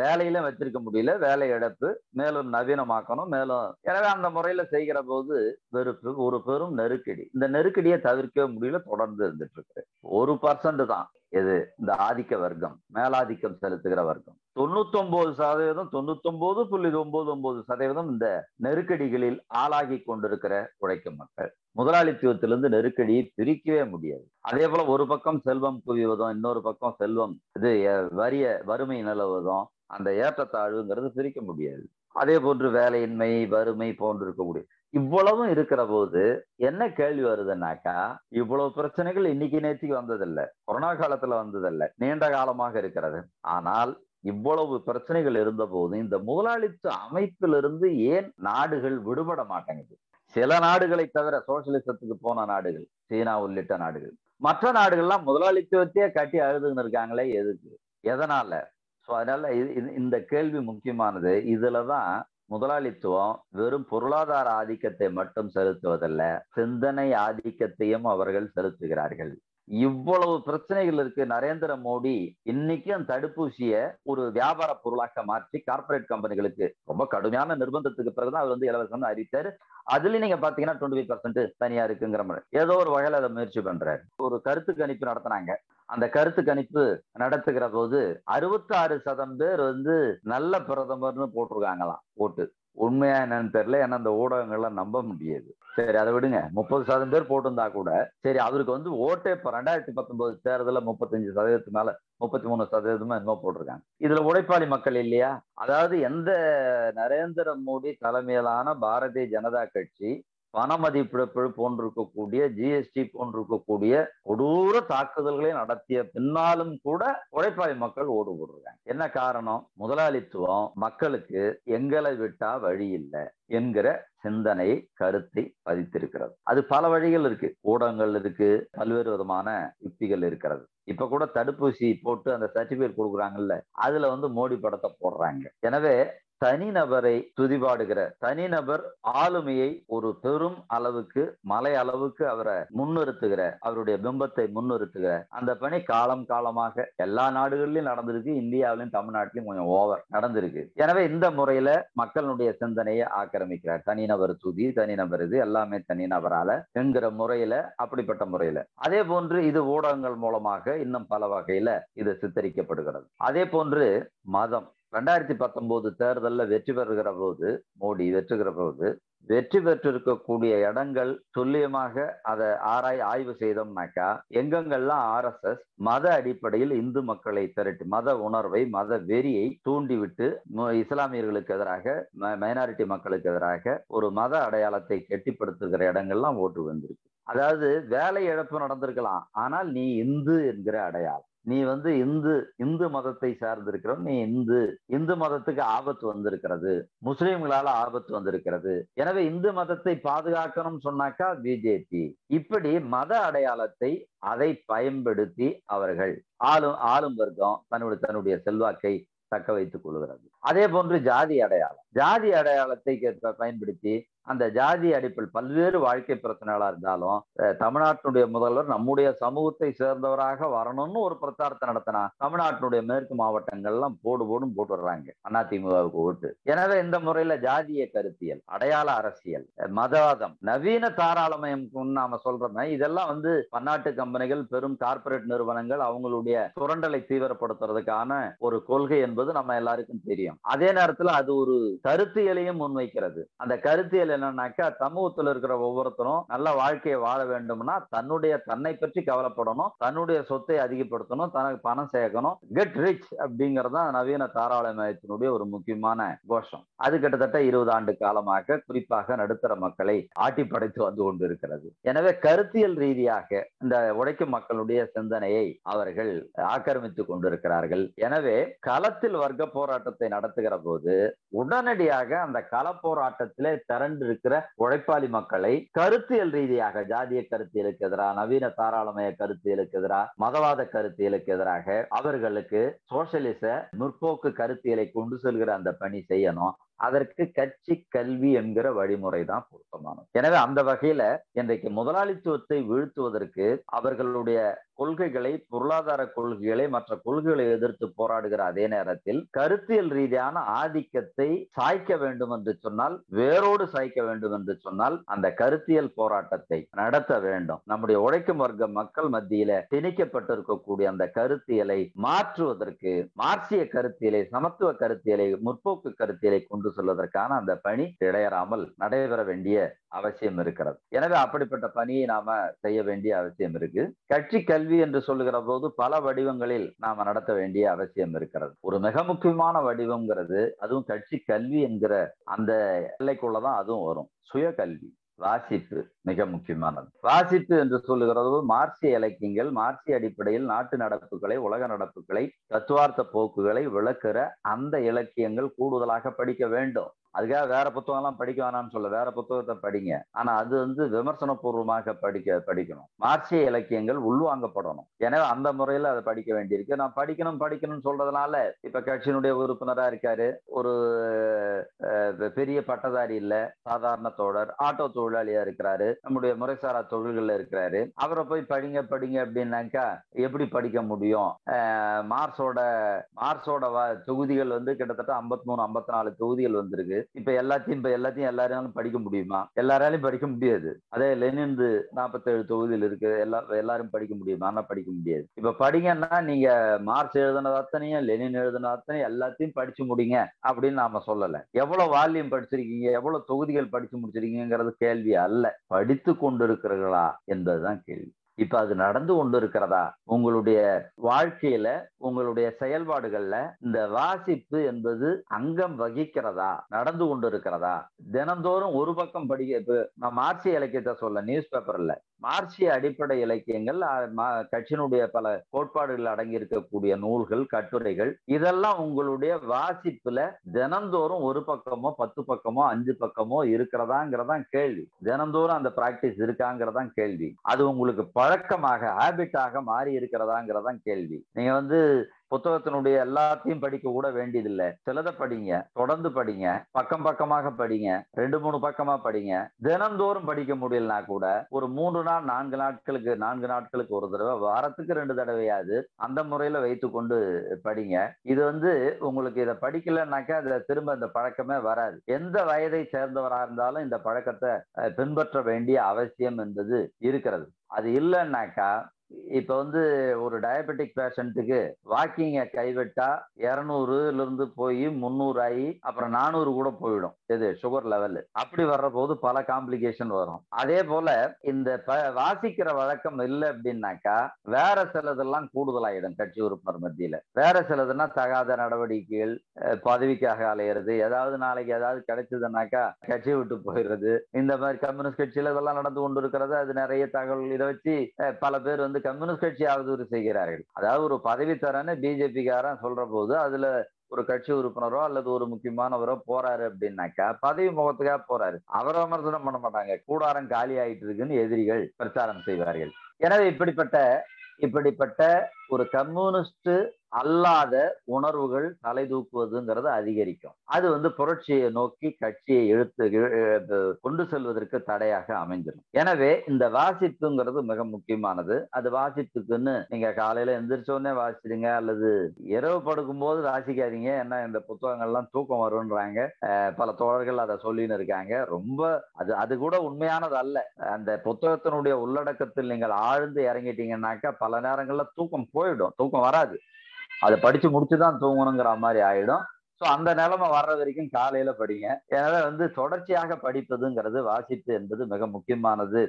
வேலையில வச்சிருக்க முடியல. வேலை இழப்பு மேலும் நவீனமாக்கணும் மேலும் எனவே அந்த முறையில செய்கிற போது வெறுப்பு ஒரு பெரும் நெருக்கடி. இந்த நெருக்கடியை தவிர்க்கவே முடியல தொடர்ந்து இருந்துட்டு இருக்கு ஒரு பர்சன்ட் தான். இது இந்த ஆதிக்க வர்க்கம் மேலாதிக்கம் செலுத்துகிற வர்க்கம். தொண்ணூத்தொன்பது சதவீதம் தொண்ணூத்தொன்பது புள்ளி ஒன்பது ஒன்பது சதவீதம் இந்த நெருக்கடிகளில் ஆளாகி கொண்டிருக்கிற உழைக்கும் மக்கள். முதலாளித்துவத்திலிருந்து நெருக்கடியை பிரிக்கவே முடியாது. அதே போல ஒரு பக்கம் செல்வம் குவிவதும் இன்னொரு பக்கம் செல்வம் இது வறிய வறுமை நிலவுவதும் அந்த ஏற்றத்தாழ்வுங்கிறது பிரிக்க முடியாது. அதே போன்று வேலையின்மை வறுமை போன்று இருக்கக்கூடிய இவ்வளவும் இருக்கிற போது என்ன கேள்வி வருதுன்னாக்கா இவ்வளவு பிரச்சனைகள் இன்னைக்கு நேற்றுக்கு வந்ததில்லை. கொரோனா காலத்துல வந்ததில்லை. நீண்ட காலமாக இருக்கிறது. ஆனால் இவ்வளவு பிரச்சனைகள் இருந்த போது இந்த முதலாளித்துவ அமைப்பிலிருந்து ஏன் நாடுகள் விடுபட மாட்டேங்குது? சில நாடுகளை தவிர சோசியலிசத்துக்கு போன நாடுகள் சீனா உள்ளிட்ட நாடுகள். மற்ற நாடுகள்லாம் முதலாளித்துவத்தையே கட்டி அழுதுன்னு இருக்காங்களே எதுக்கு? எதனால? ஸோ அதனால இந்த கேள்வி முக்கியமானது. இதுலதான் முதலாளித்துவம் வெறும் பொருளாதார ஆதிக்கத்தை மட்டும் செலுத்துவதல்ல சிந்தனை ஆதிக்கத்தையும் அவர்கள் செலுத்துகிறார்கள். இவ்வளவு பிரச்சனைகள் இருக்கு நரேந்திர மோடி. இன்னைக்கும் தடுப்பூசிய ஒரு வியாபார பொருளாக மாற்றி கார்பரேட் கம்பெனிகளுக்கு ரொம்ப கடுமையான நிர்பந்தத்துக்கு பிறகுதான் அவர் வந்து இலவசம் அறிவித்தாரு அதுல நீங்க பாத்தீங்கன்னா டுவெண்ட்டி பர்சன்ட் தனியா இருக்குங்கிற மாதிரி. ஏதோ ஒரு வகையில அதை முயற்சி பண்றாரு. ஒரு கருத்து கணிப்பு நடத்தினாங்க. அந்த கருத்து கணிப்பு நடத்துகிற போது அறுபத்தி ஆறு சதம் பேர் வந்து நல்ல பிரதமர்னு போட்டிருக்காங்களாம் ஓட்டு. உண்மையா என்னன்னு தெரியல ஏன்னா அந்த ஊடகங்கள்லாம் நம்ப முடியாது. சரி அதை விடுங்க. முப்பது சதவீதம் பேர் போட்டிருந்தா கூட சரி அவருக்கு வந்து ஓட்டே இப்ப ரெண்டாயிரத்தி பத்தொன்பது தேர்தலில் முப்பத்தஞ்சு சதவீதத்து மேல முப்பத்தி மூணு சதவீதமா என்னமோ போட்டிருக்காங்க. இதுல உழைப்பாளி மக்கள் இல்லையா? அதாவது எந்த நரேந்திர மோடி தலைமையிலான பாரதிய ஜனதா கட்சி பணமதிப்பிழப்பு போன்றிருக்கக்கூடிய ஜிஎஸ்டி போன்றிருக்கக்கூடிய கொடூர தாக்குதல்களை நடத்திய பின்னாலும் கூட உழைப்பாளி மக்கள் ஓடு போடுறாங்க என்ன காரணம்? முதலாளித்துவம் மக்களுக்கு எங்களை விட்டா வழி இல்லை என்கிற சிந்தனை கருத்தை பதித்திருக்கிறது. அது பல வழிகள் இருக்கு. ஊடகங்கள் இருக்கு. பல்வேறு விதமான யுக்திகள் இருக்கிறது. இப்ப கூட தடுப்பூசி போட்டு அந்த சர்டிபிகேட் கொடுக்குறாங்கல்ல அதுல வந்து மோடி படத்தை போடுறாங்க. எனவே தனிநபரை துதிபாடுகிற தனிநபர் ஆளுமையை ஒரு பெரும் அளவுக்கு மலை அளவுக்கு அவரை முன்னிறுத்துகிற அவருடைய பிம்பத்தை முன்னிறுத்துகிற அந்த பணி காலம் காலமாக எல்லா நாடுகளிலும் நடந்திருக்கு. இந்தியாவிலும் தமிழ்நாட்டிலும் கொஞ்சம் ஓவர் நடந்திருக்கு. எனவே இந்த முறையில மக்களுடைய சிந்தனையை ஆக்கிரமிக்கிறார். தனிநபர் துதி தனிநபர் இது எல்லாமே தனிநபரால என்கிற முறையில அப்படிப்பட்ட முறையில. அதே போன்று இது ஊடகங்கள் மூலமாக இன்னும் பல வகையில இது சித்தரிக்கப்படுகிறது. அதே போன்று மதம். ரெண்டாயிரத்தி பத்தொன்பது தேர்தலில் வெற்றி பெறுகிற போது மோடி வெற்றுகிற போது வெற்றி பெற்றிருக்கக்கூடிய இடங்கள் துல்லியமாக அதை ஆராய் ஆய்வு செய்தோம்னாக்கா எங்கெங்கெல்லாம் ஆர்எஸ்எஸ் மத அடிப்படையில் இந்து மக்களை திரட்டி மத உணர்வை மத வெறியை தூண்டிவிட்டு இஸ்லாமியர்களுக்கு எதிராக மைனாரிட்டி மக்களுக்கு எதிராக ஒரு மத அடையாளத்தை கெட்டிப்படுத்துகிற இடங்கள்லாம் ஓட்டு வந்திருக்கு. அதாவது வேலை இழப்பு நடந்திருக்கலாம் ஆனால் நீ இந்து என்கிற அடையாளம். நீ வந்து இந்து இந்து மதத்தை சார்ந்திருக்கிற நீ இந்து இந்து மதத்துக்கு ஆபத்து வந்திருக்கிறது முஸ்லிம்களால ஆபத்து வந்திருக்கிறது. எனவே இந்து மதத்தை பாதுகாக்கணும் சொன்னாக்கா பிஜேபி இப்படி மத அடையாளத்தை அதை பயன்படுத்தி அவர்கள் ஆளும் ஆளும் வர்க்கம் தன்னுடைய தன்னுடைய செல்வாக்கை தக்க வைத்துக் கொள்கிறது. அதே போன்று ஜாதி அடையாளம். ஜாதி அடையாளத்தை பயன்படுத்தி அந்த ஜாதி அடிப்பில் பல்வேறு வாழ்க்கை பிரச்சனைகளா இருந்தாலும் தமிழ்நாட்டினுடைய முதல்வர் நம்முடைய சமூகத்தை சேர்ந்தவராக வரணும்னு ஒரு பிரச்சாரத்தை நடத்தினா தமிழ்நாட்டினுடைய மேற்கு மாவட்டங்கள்லாம் போடு போடும் போட்டு வர்றாங்க. அதிமுகவுக்கு ஓட்டு. எனவே இந்த முறையில ஜாதிய கருத்தியல் அடையாள அரசியல் மதவாதம் நவீன தாராளமயம் நாம சொல்றோமே இதெல்லாம் வந்து பன்னாட்டு கம்பெனிகள் பெரும் கார்பரேட் நிறுவனங்கள் அவங்களுடைய சுரண்டலை தீவிரப்படுத்துறதுக்கான ஒரு கொள்கை என்பது நம்ம எல்லாருக்கும் தெரியும். அதே நேரத்துல அது ஒரு கருத்தியலையும் முன்வைக்கிறது. அந்த கருத்தியல் என்னன்னாக்கா சமூகத்துல இருக்கிற ஒவ்வொருத்தரும் நல்ல வாழ்க்கையை வாழ வேண்டும்னா தன்னுடைய தன்னை பற்றி கவலைப்படணும் தன்னுடைய சொத்தை அதிகப்படுத்தணும் தனக்கு பணம் சேர்க்கணும். கெட் ரிச் அப்படிங்கறது நவீன தாராளமயத்தினுடைய ஒரு முக்கியமான கோஷம். அது கிட்டத்தட்ட இருபது ஆண்டு காலமாக குறிப்பாக நடுத்தர மக்களை ஆட்டி படைத்து வந்து கொண்டிருக்கிறது. எனவே கருத்தியல் ரீதியாக இந்த உழைக்கும் மக்களுடைய சிந்தனையை அவர்கள் ஆக்கிரமித்துக் கொண்டிருக்கிறார்கள். எனவே களத்தில் வர்க்க போராட்டத்தை நடத்துகிற போது உடனடியாக அந்த கள போராட்டத்திலே திரண்டு இருக்கிற உழைப்பாளி மக்களை கருத்தியல் ரீதியாக ஜாதிய கருத்தியலுக்கு எதிராக நவீன தாராளமய கருத்தியலுக்கு எதிராக மதவாத கருத்தியலுக்கு எதிராக அவர்களுக்கு சோசியலிச முற்போக்கு கருத்தியலை கொண்டு செல்கிற அந்த பணி செய்யணும். அதற்கு கட்சி கல்வி என்கிற வழிமுறை தான் பொருத்தமானது. எனவே அந்த வகையில இன்றைக்கு முதலாளித்துவத்தை வீழ்த்துவதற்கு அவர்களுடைய கொள்கைகளை பொருளாதார கொள்கைகளை மற்ற கொள்கைகளை எதிர்த்து போராடுகிற அதே நேரத்தில் கருத்தியல் ரீதியான ஆதிக்கத்தை சாய்க்க வேண்டும் என்று சொன்னால் வேரோடு சாய்க்க வேண்டும் என்று சொன்னால் அந்த கருத்தியல் போராட்டத்தை நடத்த வேண்டும். நம்முடைய உழைக்கும் வர்க்க மக்கள் மத்தியில திணிக்கப்பட்டிருக்கக்கூடிய அந்த கருத்தியலை மாற்றுவதற்கு மார்க்சிய கருத்தியலை சமத்துவ கருத்தியலை முற்போக்கு கருத்தியலை கொண்டு செல்வதற்கான அந்த பணி இடையறாமல் நடைபெற வேண்டிய அவசியம் இருக்கிறது. எனவே அப்படிப்பட்ட பணியை நாம செய்ய வேண்டிய அவசியம் இருக்கு. கட்சி கல்வி என்று சொல்லுகிற போது பல வடிவங்களில் நாம நடத்த வேண்டிய அவசியம் இருக்கிறது. ஒரு மிக முக்கியமான வடிவம்ங்கிறது அதுவும் கட்சி கல்வி என்கிற அந்த எல்லைக்குள்ளதான் அதுவும் வரும். சுய கல்வி வாசிப்பு மிக முக்கியமானது. வாசிப்பு என்று சொல்லுகிறது மார்க்சிய இலக்கியங்கள் மார்க்சிய அடிப்படையில் நாட்டு நடப்புகளை உலக நடப்புகளை தத்துவார்த்த போக்குகளை விளக்குற அந்த இலக்கியங்கள் கூடுதலாக படிக்க வேண்டும். அதுக்காக வேற புத்தகம்லாம் படிக்க வேணாம்னு சொல்ல வேற புத்தகத்தை படிங்க. ஆனா அது வந்து விமர்சன பூர்வமாக படிக்க படிக்கணும். மார்க்சிய இலக்கியங்கள் உள்வாங்கப்படணும். எனவே அந்த முறையில அதை படிக்க வேண்டியிருக்கு. நான் படிக்கணும் படிக்கணும்னு சொல்றதுனால இப்ப கட்சியினுடைய உறுப்பினரா இருக்காரு. ஒரு பெரிய பட்டதாரி இல்ல. சாதாரண தோழர் ஆட்டோ தொழிலாளியா இருக்கிறாரு. நம்முடைய முறைசாரா தொழில்கள்ல இருக்கிறாரு. அவரை போய் படிங்க படிங்க அப்படின்னாக்கா எப்படி படிக்க முடியும்? மார்ஸோட மார்ஸோட தொகுதிகள் வந்து கிட்டத்தட்ட ஐம்பத்தி மூணு ஐம்பத்தி நாலு தொகுதிகள் வந்திருக்கு. இப்ப எல்லாத்தையும் இப்ப எல்லாத்தையும் எல்லாராலும் படிக்க முடியுமா? எல்லாராலையும் படிக்க முடியாது. அதே லெனிந்து நாற்பத்தேழு தொகுதியில் இருக்கு. எல்லா எல்லாரும் படிக்க முடியுமா? ஆனா படிக்க முடியாது. இப்ப படிங்கன்னா நீங்க மார்ச் எழுதுனது அத்தனையும் லெனின் எழுதின அத்தனையும் எல்லாத்தையும் படிச்சு முடிங்க அப்படின்னு நாம சொல்லல. எவ்வளவு வால்யூம் படிச்சிருக்கீங்க? எவ்வளவு தொகுதிகள் படிச்சு முடிச்சிருக்கீங்கிறது கேள்வி அல்ல. படித்து கொண்டிருக்கிறீர்களா? என்பதுதான் கேள்வி. இப்ப அது நடந்து கொண்டு இருக்கிறதா உங்களுடைய வாழ்க்கையில உங்களுடைய செயல்பாடுகள்ல இந்த வாசிப்பு என்பது அங்கம் வகிக்கிறதா? நடந்து கொண்டு இருக்கிறதா தினந்தோறும் ஒரு பக்கம் படிக்க நான் மார்க்சிய இலக்கியத்தை சொல்ல நியூஸ் பேப்பர்ல மார்க்சிய அடிப்படை இலக்கியங்கள் கட்சியினுடைய பல கோட்பாடுகள் அடங்கி இருக்கக்கூடிய நூல்கள் கட்டுரைகள் இதெல்லாம் உங்களுடைய வாசிப்புல தினந்தோறும் ஒரு பக்கமோ பத்து பக்கமோ அஞ்சு பக்கமோ இருக்கிறதாங்கிறதான் கேள்வி. தினந்தோறும் அந்த பிராக்டிஸ் இருக்காங்கிறதான் கேள்வி. அது உங்களுக்கு பழக்கமாக ஹேபிட்டாக மாறி இருக்கிறதாங்கிறதான் கேள்வி. நீங்க வந்து புத்தகத்தினுடைய எல்லாத்தையும் படிக்க கூட வேண்டியதில்லை. சிலதை படிங்க தொடர்ந்து படிங்க பக்கம் பக்கமாக படிங்க ரெண்டு மூணு பக்கமா படிங்க. தினந்தோறும் படிக்க முடியலனா கூட ஒரு மூன்று நாள் நான்கு நாட்களுக்கு நான்கு நாட்களுக்கு ஒரு தடவை வாரத்துக்கு ரெண்டு தடவையாவது அந்த முறையில வைத்து கொண்டு படிங்க. இது வந்து உங்களுக்கு இதை படிக்கலன்னாக்கா அதுல திரும்ப இந்த பழக்கமே வராது. எந்த வயதை சேர்ந்தவராக இருந்தாலும் இந்த பழக்கத்தை பின்பற்ற வேண்டிய அவசியம் என்பது இருக்கிறது. அது இல்லைன்னாக்கா இப்ப வந்து ஒரு டயபெட்டிக் பேஷண்ட்டுக்கு வாக்கிங்க கைவிட்டா இரநூறுல இருந்து போய் முந்நூறு ஆகி அப்புறம் நானூறு கூட போயிடும். இது சுகர் லெவல் அப்படி வர்ற போது பல காம்ப்ளிகேஷன் வரும். அதே போல இந்த வாசிக்கிற வழக்கம் இல்லை அப்படின்னாக்கா வேற சிலதெல்லாம் கூடுதலாயிடும் கட்சி உறுப்பினர் மத்தியில. வேற சிலதுன்னா தகாத நடவடிக்கைகள் பதவிக்காக அலையிறது ஏதாவது நாளைக்கு ஏதாவது கிடைச்சதுன்னாக்கா கட்சி விட்டு போயிடுறது. இந்த மாதிரி கம்யூனிஸ்ட் கட்சியில இதெல்லாம் நடந்து கொண்டு இருக்கிறது அது நிறைய தகவல் இதை வச்சு பல பேர் வந்து கம்யூனிஸ்ட் கட்சி அவதூறு செய்கிறார்கள். அதாவது ஒரு பதவி தரன்னு பிஜேபிக்காரன் சொல்ற போது அதுல ஒரு கட்சி உறுப்பினரோ அல்லது ஒரு முக்கியமானவரோ போறாரு அப்படின்னாக்கா பதவி முகத்துக்காக போறாரு. அவரை விமர்சனம் பண்ண மாட்டாங்க. கூடாரம் காலி ஆயிட்டு இருக்குன்னு எதிரிகள் பிரச்சாரம் செய்வார்கள். எனவே இப்படிப்பட்ட இப்படிப்பட்ட ஒரு கம்யூனிஸ்ட் அல்லாத உணர்வுகள் தலை தூக்குவதுங்கிறது அதிகரிக்கும். அது வந்து புரட்சியை நோக்கி கட்சியை எழுத்து கொண்டு செல்வதற்கு தடையாக அமைஞ்சிடும் எனவே இந்த வாசிப்புங்கிறது மிக முக்கியமானது. அது வாசிப்புக்குன்னு நீங்க காலையில எந்திரிச்சோடனே வாசிடுங்க அல்லது இரவு படுக்கும் போது வாசிக்காதீங்க. ஏன்னா இந்த புத்தகங்கள்லாம் தூக்கம் வரும்ன்றாங்க. பல தோழர்கள் அதை சொல்லின்னு இருக்காங்க. ரொம்ப அது அது கூட உண்மையானது அல்ல. அந்த புத்தகத்தினுடைய உள்ளடக்கத்தில் நீங்கள் ஆழ்ந்து இறங்கிட்டீங்கன்னாக்கா பல நேரங்கள்ல தூக்கம் போயிடும். தூக்கம் வராது. அதை படிச்சு தான் தூங்கணுங்கிற மாதிரி ஆயிடும். ஸோ அந்த நிலைமை வர்ற வரைக்கும் காலையில படிங்க. எனவே வந்து தொடர்ச்சியாக படிப்பதுங்கிறது வாசிப்பு என்பது மிக முக்கியமானது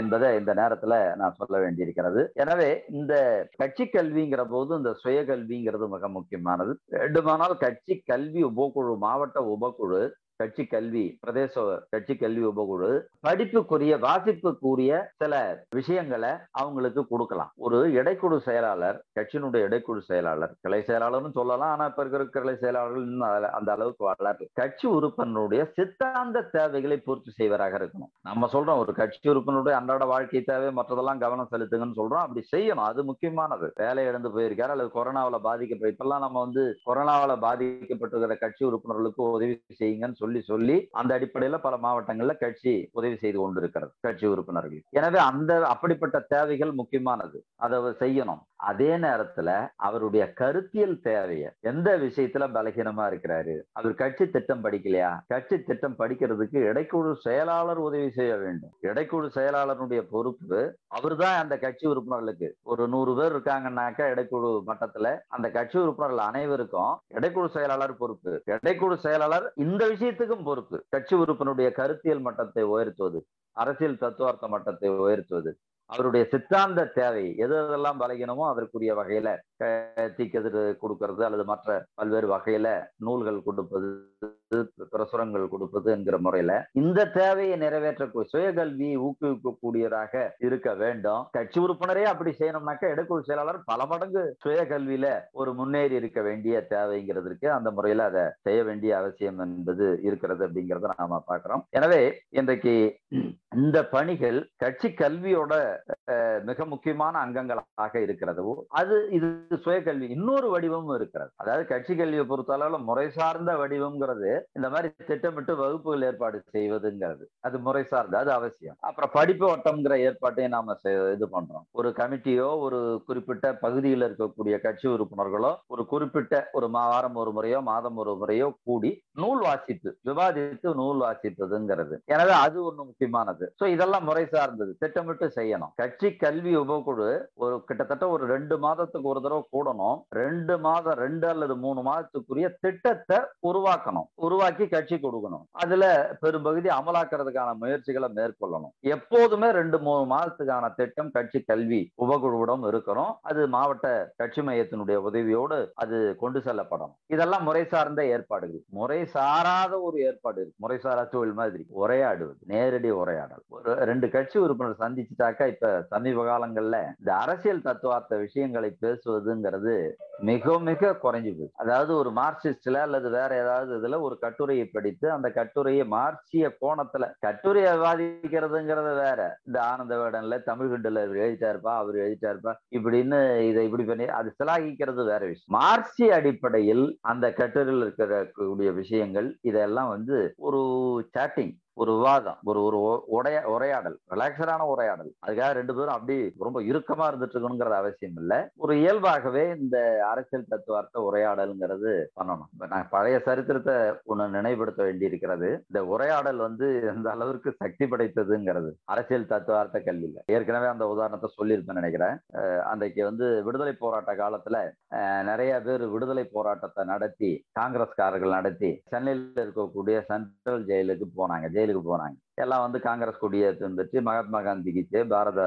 என்பதை இந்த நேரத்துல நான் சொல்ல வேண்டியிருக்கிறது. எனவே இந்த கட்சி கல்விங்கிற போது இந்த சுய கல்விங்கிறது மிக முக்கியமானது. வேண்டுமானால் கட்சி கல்வி உபக்குழு மாவட்ட உபக்குழு கட்சி கல்வி பிரதேச கட்சி கல்வி உபகுழு படிப்புக்குரிய வாசிப்புக்குரிய சில விஷயங்களை அவங்களுக்கு கொடுக்கலாம். ஒரு இடைக்குழு செயலாளர் கட்சியினுடைய இடைக்குழு செயலாளர் கிளை செயலாளர்னு சொல்லலாம். ஆனா இப்ப இருக்கிற கிளை செயலாளர்கள் இன்னும் அந்த அளவுக்கு வளரல. கட்சி உறுப்பினருடைய சித்தாந்த தேவைகளை பூர்த்தி செய்வராக இருக்கணும். நம்ம சொல்றோம் ஒரு கட்சி உறுப்பினருடைய அன்றாட வாழ்க்கை தேவை மற்றதெல்லாம் கவனம் செலுத்துங்கன்னு சொல்றோம். அப்படி செய்யணும். அது முக்கியமானது. வேலை இழந்து போயிருக்காரு அல்லது கொரோனாவில் பாதிக்கப்பட்ட இப்பெல்லாம் நம்ம வந்து கொரோனாவில் பாதிக்கப்பட்டிருக்கிற கட்சி உறுப்பினர்களுக்கு உதவி செய்யுங்கன்னு சொல்லி சொல்லி அந்த அடிப்படையில பல மாவட்டங்கள்ல கட்சி உதவி செய்து கொண்டிருக்கிறது கட்சி உறுப்பினர்கள். எனவே அந்த அப்படிப்பட்ட தேவைகள் முக்கியமானது. அதை செய்யணும். அதே நேரத்துல அவருடைய கருத்தியல் தேவைய எந்த விஷயத்துல பலகீனமா இருக்கிறாரு அவர் கட்சி திட்டம் படிக்கலையா? கட்சி திட்டம் படிக்கிறதுக்கு இடைக்குழு செயலாளர் உதவி செய்ய வேண்டும். இடைக்குழு செயலாளருடைய பொறுப்பு அவர் தான் அந்த கட்சி உறுப்பினர்களுக்கு. ஒரு நூறு பேர் இருக்காங்கன்னாக்கா இடைக்குழு மட்டத்துல அந்த கட்சி உறுப்பினர்கள் அனைவருக்கும் இடைக்குழு செயலாளர் பொறுப்பு. இடைக்குழு செயலாளர் இந்த அனைத்துக்கும் பொறுப்பு. கட்சி உறுப்பினருடைய கருத்தியல் மட்டத்தை உயர்த்துவது அரசியல் தத்துவார்த்த மட்டத்தை உயர்த்துவது அவருடைய சித்தாந்த தேவை எது எதெல்லாம் பலகினமோ அதற்குரிய வகையில தீக்கதிர் கொடுக்கறது அல்லது மற்ற பல்வேறு வகையில நூல்கள் கொடுப்பது பிரசுரங்கள் கொடுப்பது என்கிற முறையில இந்த தேவையை நிறைவேற்ற சுயகல்வியை ஊக்குவிக்கக்கூடியதாக இருக்க வேண்டும். கட்சி உறுப்பினரே அப்படி செய்யணும்னாக்கா இடக்குழு செயலாளர் பல மடங்கு சுயகல்வியில ஒரு முன்னேறி இருக்க வேண்டிய தேவைங்கிறதுக்கு அந்த முறையில அதை செய்ய வேண்டிய அவசியம் என்பது இருக்கிறது அப்படிங்கிறத நாம பாக்குறோம் எனவே இன்றைக்கு இந்த பணிகள் கட்சி கல்வியோட மிக முக்கியமான அங்கங்களாக இருக்கிறது. அது இது சுயக்கல்வி இன்னொரு வடிவமும் இருக்கிறது. அதாவது கட்சி கல்வியை பொறுத்த முறை சார்ந்த வடிவம்ங்கிறது இந்த மாதிரி திட்டமிட்டு வகுப்புகள் ஏற்பாடு செய்வதுங்கிறது. அது முறை சார்ந்த அது அவசியம். அப்புறம் படிப்பு வட்டம்ங்கிற ஏற்பாட்டையும் நாம இது பண்றோம். ஒரு கமிட்டியோ ஒரு குறிப்பிட்ட பகுதியில் இருக்கக்கூடிய கட்சி உறுப்பினர்களோ ஒரு குறிப்பிட்ட ஒரு வாரம் ஒரு முறையோ மாதம் ஒரு முறையோ கூடி நூல் வாசிப்பு விவாதித்து நூல் வாசித்ததுங்கிறது எனவே அது ஒண்ணு முக்கியமானது. சோ இதெல்லாம் முறை சார்ந்தது. திட்டமிட்டு செய்யணும். கட்சி கல்வி உபக்குழு ஒரு கிட்டத்தட்ட ஒரு ரெண்டு மாதத்துக்கு ஒரு தடவை கூடணும். ரெண்டு மாதம் ரெண்டு அல்லது மூணு மாதத்துக்குரிய திட்டத்தை உருவாக்கணும். உருவாக்கி கட்சி கொடுக்கணும். அதுல பெரும்பகுதி அமலாக்குறதுக்கான முயற்சிகளை மேற்கொள்ளணும். எப்போதுமே ரெண்டு மூணு மாதத்துக்கான திட்டம் கட்சி கல்வி உபகுழுவிடம் இருக்கணும். அது மாவட்ட கட்சி மையத்தினுடைய உதவியோடு அது கொண்டு செல்லப்படணும். இதெல்லாம் முறை சார்ந்த ஏற்பாடுகள். முறை சாராத ஒரு ஏற்பாடு. இருக்கு முறை தொழில் மாதிரி. உரையாடுவது. நேரடி உரையாடல். ஒரு ரெண்டு கட்சி உறுப்பினர் சந்திச்சுட்டாக்கா இப்ப சமீப காலங்கள்ல இந்த அரசியல் தத்துவார்த்த விஷயங்களை பேசுவது வருதுங்கிறது மிக மிக குறைஞ்சு போச்சு அதாவது ஒரு மார்க்சிஸ்ட்ல அல்லது வேற ஏதாவது இதுல ஒரு கட்டுரையை படித்து அந்த கட்டுரையை மார்க்சிய கோணத்துல கட்டுரையை விவாதிக்கிறதுங்கிறது வேற. இந்த ஆனந்த வேடன்ல தமிழ் கண்டுல இவர் எழுதிட்டாருப்பா அவர் எழுதிட்டாருப்பா இப்படின்னு இதை இப்படி பண்ணி அது சிலாகிக்கிறது வேற விஷயம். மார்க்சிய அடிப்படையில் அந்த கட்டுரையில் இருக்கக்கூடிய விஷயங்கள் இதெல்லாம் வந்து ஒரு சாட்டிங் ஒரு விவாதம் ஒரு ஒரு உடைய உரையாடல் ரிலாக்ஸடான உரையாடல். அதுக்காக ரெண்டு பேரும் அப்படி ரொம்ப இறுக்கமா இருந்துட்டு இருக்கணுங்கிற அவசியம் இல்லை. ஒரு இயல்பாகவே இந்த அரசியல் தத்துவார்த்த உரையாடல்ங்கிறது பண்ணணும். நான் பழைய சரித்திரத்தை ஒண்ணு நினைவுபடுத்த வேண்டி இருக்கிறது இந்த உரையாடல் வந்து எந்த அளவிற்கு சக்தி படைத்ததுங்கிறது. அரசியல் தத்துவார்த்த கல்வியில். ஏற்கனவே அந்த உதாரணத்தை சொல்லியிருப்பேன் நினைக்கிறேன். அன்றைக்கு வந்து விடுதலை போராட்ட காலத்துல நிறைய பேர் விடுதலை போராட்டத்தை நடத்தி காங்கிரஸ்காரர்கள் நடத்தி சென்னையில் இருக்கக்கூடிய சென்ட்ரல் ஜெயிலுக்கு போனாங்க. ஜெயிலுக்கு போனாங்க எல்லாம் வந்து காங்கிரஸ் கொடியை வந்துச்சு. மகாத்மா காந்திக்கு பாரத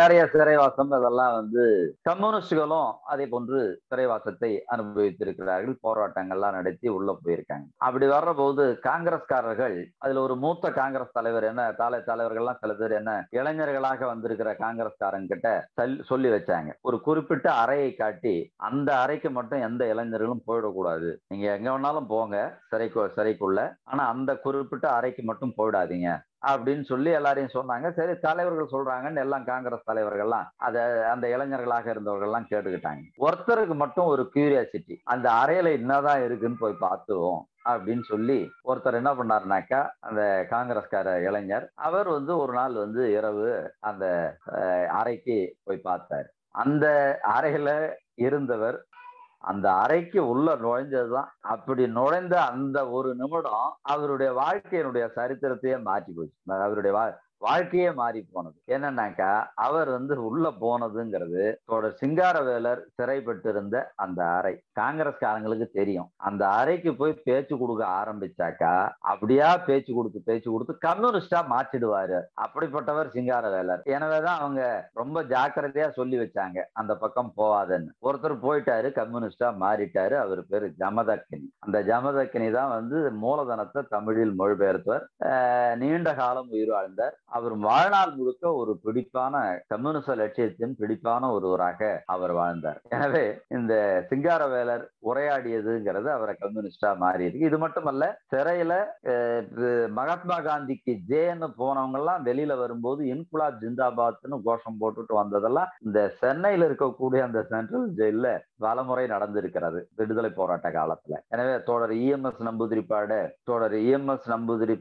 நிறைய சிறைவாசம் அதெல்லாம் வந்து கம்யூனிஸ்டுகளும் அதே போன்று சிறைவாசத்தை அனுபவித்திருக்கிறார்கள். போராட்டங்கள்லாம் நடத்தி உள்ள போயிருக்காங்க. அப்படி வர்ற போது காங்கிரஸ்காரர்கள் அதுல ஒரு மூத்த காங்கிரஸ் தலைவர் என்ன தலை தலைவர்கள்லாம் சில பேர் என்ன இளைஞர்களாக வந்திருக்கிற காங்கிரஸ்காரங்க கிட்ட சொல்லி வச்சாங்க. ஒரு குறிப்பிட்ட அறையை காட்டி அந்த அறைக்கு மட்டும் எந்த இளைஞர்களும் போயிடக்கூடாது. நீங்க எங்க வேணாலும் போங்க சிறைக்கு சிறைக்குள்ள. ஆனா அந்த குறிப்பிட்ட அறைக்கு மட்டும் போயிடாதீங்க அப்படின்னு சொல்லி எல்லாரையும் சொன்னாங்க. சரி தலைவர்கள் சொல்றாங்கன்னு எல்லாம் காங்கிரஸ் தலைவர்கள்லாம் அதை அந்த இளைஞர்களாக இருந்தவர்கள்லாம் கேட்டுக்கிட்டாங்க. ஒருத்தருக்கு மட்டும் ஒரு கியூரியாசிட்டி அந்த அறையில என்னதான் இருக்குன்னு போய் பார்த்துவோம் அப்படின்னு சொல்லி ஒருத்தர் என்ன பண்ணாருனாக்கா அந்த காங்கிரஸ்கார இளைஞர் அவர் வந்து ஒரு நாள் வந்து இரவு அந்த அறைக்கு போய் பார்த்தாரு. அந்த அறையில இருந்தவர் அந்த அறைக்கு உள்ள நுழைஞ்சதுதான். அப்படி நுழைந்த அந்த ஒரு நிமிடம் அவருடைய வாழ்க்கையினுடைய சரித்திரத்தையே மாற்றி போச்சு அவருடைய வாழ்க்கையே மாறி போனது. என்னன்னாக்கா அவர் வந்து உள்ள போனதுங்கிறது தொடர் சிங்காரவேலர் சிறைப்பட்டிருந்த அந்த அறை. காங்கிரஸ்காரங்களுக்கு தெரியும். அந்த அறைக்கு போய் பேச்சு கொடுக்க ஆரம்பிச்சாக்கா அப்படியா பேச்சு கொடுத்து பேச்சு கொடுத்து கம்யூனிஸ்டா மாற்றிடுவாரு. அப்படிப்பட்டவர் சிங்காரவேலர். எனவேதான் அவங்க ரொம்ப ஜாக்கிரதையா சொல்லி வச்சாங்க அந்த பக்கம் போவாதுன்னு. ஒருத்தர் போயிட்டாரு கம்யூனிஸ்டா மாறிட்டாரு அவர் பேரு ஜமதக்கினி. அந்த ஜமதக்கினி தான் வந்து மூலதனத்தை தமிழில் மொழிபெயர்த்தவர். நீண்ட காலம் உயிர் வாழ்ந்தார். அவர் வாழ்நாள் முழுக்க ஒரு பிடிப்பான கம்யூனிச லட்சியத்தின் பிடிப்பான ஒருவராக அவர் வாழ்ந்தார். எனவே இந்த சிங்காரவேலர் உரையாடியதுங்கிறது அவரை கம்யூனிஸ்டா மாறி இருக்கு இது மட்டுமல்ல சிறையில மகாத்மா காந்திக்கு ஜேன்னு போனவங்க எல்லாம் வெளியில வரும்போது இன்குலாப் ஜிந்தாபாத்னு கோஷம் போட்டுட்டு வந்ததெல்லாம் இந்த சென்னையில இருக்கக்கூடிய அந்த சென்ட்ரல் ஜெயில பலமுறை நடந்திருக்கிறது விடுதலை போராட்ட காலத்துல. எனவே தோழர் இஎம்எஸ் நம்பூதிரிப்பாடு தோழர் இஎம்எஸ் நம்பூதிரி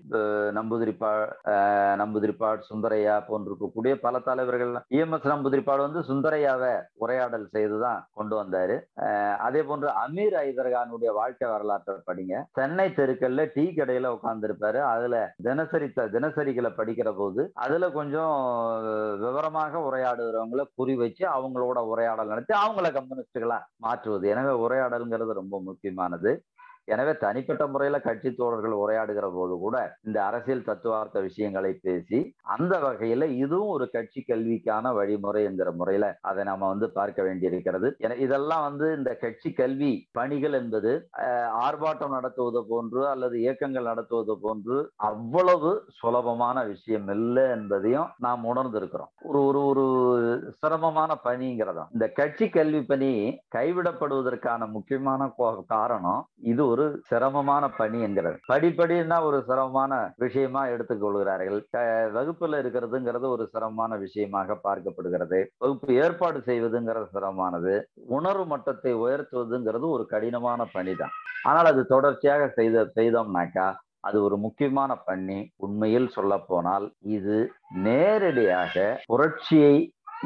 நம்பூதிரிப்பா நம்பூதிரிப்பாடு சுந்தரையா போன்றிருக்கக்கூடிய பல தலைவர்கள். இஎம்எஸ் நம்பூதிரிப்பாடு வந்து சுந்தரையாவை உரையாடல் செய்துதான் கொண்டு வந்தாரு. அதே போன்று அமீர் ஐதர்கானுடைய வாழ்க்கை வரலாற்றை படிங்க. சென்னை தெருக்கல்ல டீ கடையில உட்கார்ந்துருப்பாரு. அதுல தினசரி தினசரிகளை படிக்கிற போது அதுல கொஞ்சம் விவரமாக உரையாடுகிறவங்கள குறி வச்சு அவங்களோட உரையாடல் நடத்தி அவங்கள கம்யூனிஸ்டுகளா மாற்றுவது. எனவே உரையாடல்ங்கிறது ரொம்ப முக்கியமானது. எனவே தனிப்பட்ட முறையில கட்சி தோழர்கள் உரையாடுகிற போது கூட இந்த அரசியல் தத்துவார்த்த விஷயங்களை பேசி அந்த வகையில இதுவும் ஒரு கட்சி கல்விக்கான வழிமுறை என்கிற முறையில அதை நாம வந்து பார்க்க வேண்டியிருக்கிறது. இதெல்லாம் வந்து இந்த கட்சி கல்வி பணிகள் என்பது ஆர்ப்பாட்டம் நடத்துவது போன்று அல்லது இயக்கங்கள் நடத்துவது போன்று அவ்வளவு சுலபமான விஷயம் இல்லை என்பதையும் நாம் உணர்ந்திருக்கிறோம். ஒரு ஒரு ஒரு சிரமமான பணிங்கிறதா இந்த கட்சி கல்வி பணி கைவிடப்படுவதற்கான முக்கியமான காரணம் இது ஒரு சிரமமான பணி என்கிறது படிப்படினா ஒரு சிரமமான விஷயமா எடுத்துக்கொள்கிறார்கள். வகுப்புல இருக்கிறதுங்கிறது ஒரு சிரமமான விஷயமாக பார்க்கப்படுகிறது. வகுப்பு ஏற்பாடு செய்வதுங்கிறது சிரமமானது. உணர்வு மட்டத்தை உயர்த்துவதுங்கிறது ஒரு கடினமான பணி தான் ஆனால் அது தொடர்ச்சியாக செய்த செய்தோம்னாக்கா அது ஒரு முக்கியமான பண்ணி உண்மையில் சொல்ல போனால் இது நேரடியாக புரட்சியை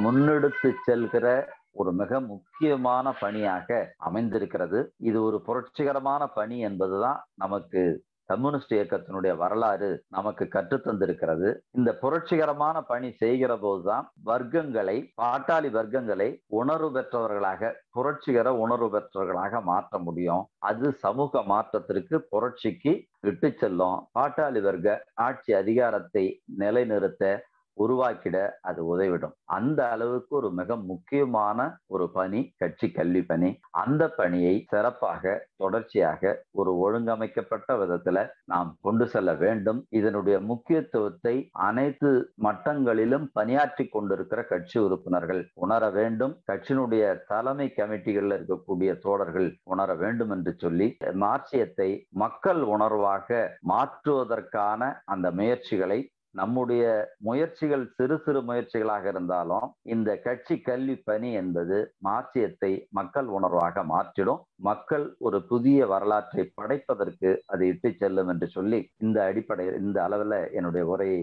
முன்னெடுத்து செல்கிற ஒரு மிக முக்கியமான பணியாக அமைந்திருக்கிறது. இது ஒரு புரட்சிகரமான பணி என்பதுதான் நமக்கு கம்யூனிஸ்ட் இயக்கத்தினுடைய வரலாறு நமக்கு கற்றுத்தந்திருக்கிறது இந்த புரட்சிகரமான பணி செய்கிற போதுதான் வர்க்கங்களை பாட்டாளி வர்க்கங்களை உணர்வு பெற்றவர்களாக புரட்சிகர உணர்வு பெற்றவர்களாக மாற்ற முடியும். அது சமூக மாற்றத்திற்கு புரட்சிக்கு இட்டு செல்லும். பாட்டாளி வர்க்க ஆட்சி அதிகாரத்தை நிலைநிறுத்த உருவாக்கிட அது உதவிடும். அந்த அளவுக்கு ஒரு மிக முக்கியமான ஒரு பணி கட்சி கல்வி பணி. அந்த பணியை சிறப்பாக தொடர்ச்சியாக ஒரு ஒழுங்கமைக்கப்பட்ட விதத்துல நாம் கொண்டு செல்ல வேண்டும். இதனுடைய முக்கியத்துவத்தை அனைத்து மட்டங்களிலும் பணியாற்றி கொண்டிருக்கிற கட்சி உறுப்பினர்கள் உணர வேண்டும். கட்சியினுடைய தலைமை கமிட்டிகளில் இருக்கக்கூடிய தோழர்கள் உணர வேண்டும் என்று சொல்லி மார்க்சியத்தை மக்கள் உணர்வாக மாற்றுவதற்கான அந்த முயற்சிகளை நம்முடைய முயற்சிகள் சிறு சிறு முயற்சிகளாக இருந்தாலும் இந்த கட்சி கல்வி பணி என்பது மாற்றியத்தை மக்கள் உணர்வாக மாற்றிடும். மக்கள் ஒரு புதிய வரலாற்றை படைப்பதற்கு அது இட்டு செல்லும் என்று சொல்லி இந்த அடிப்படையில் இந்த அளவில் என்னுடைய உரையை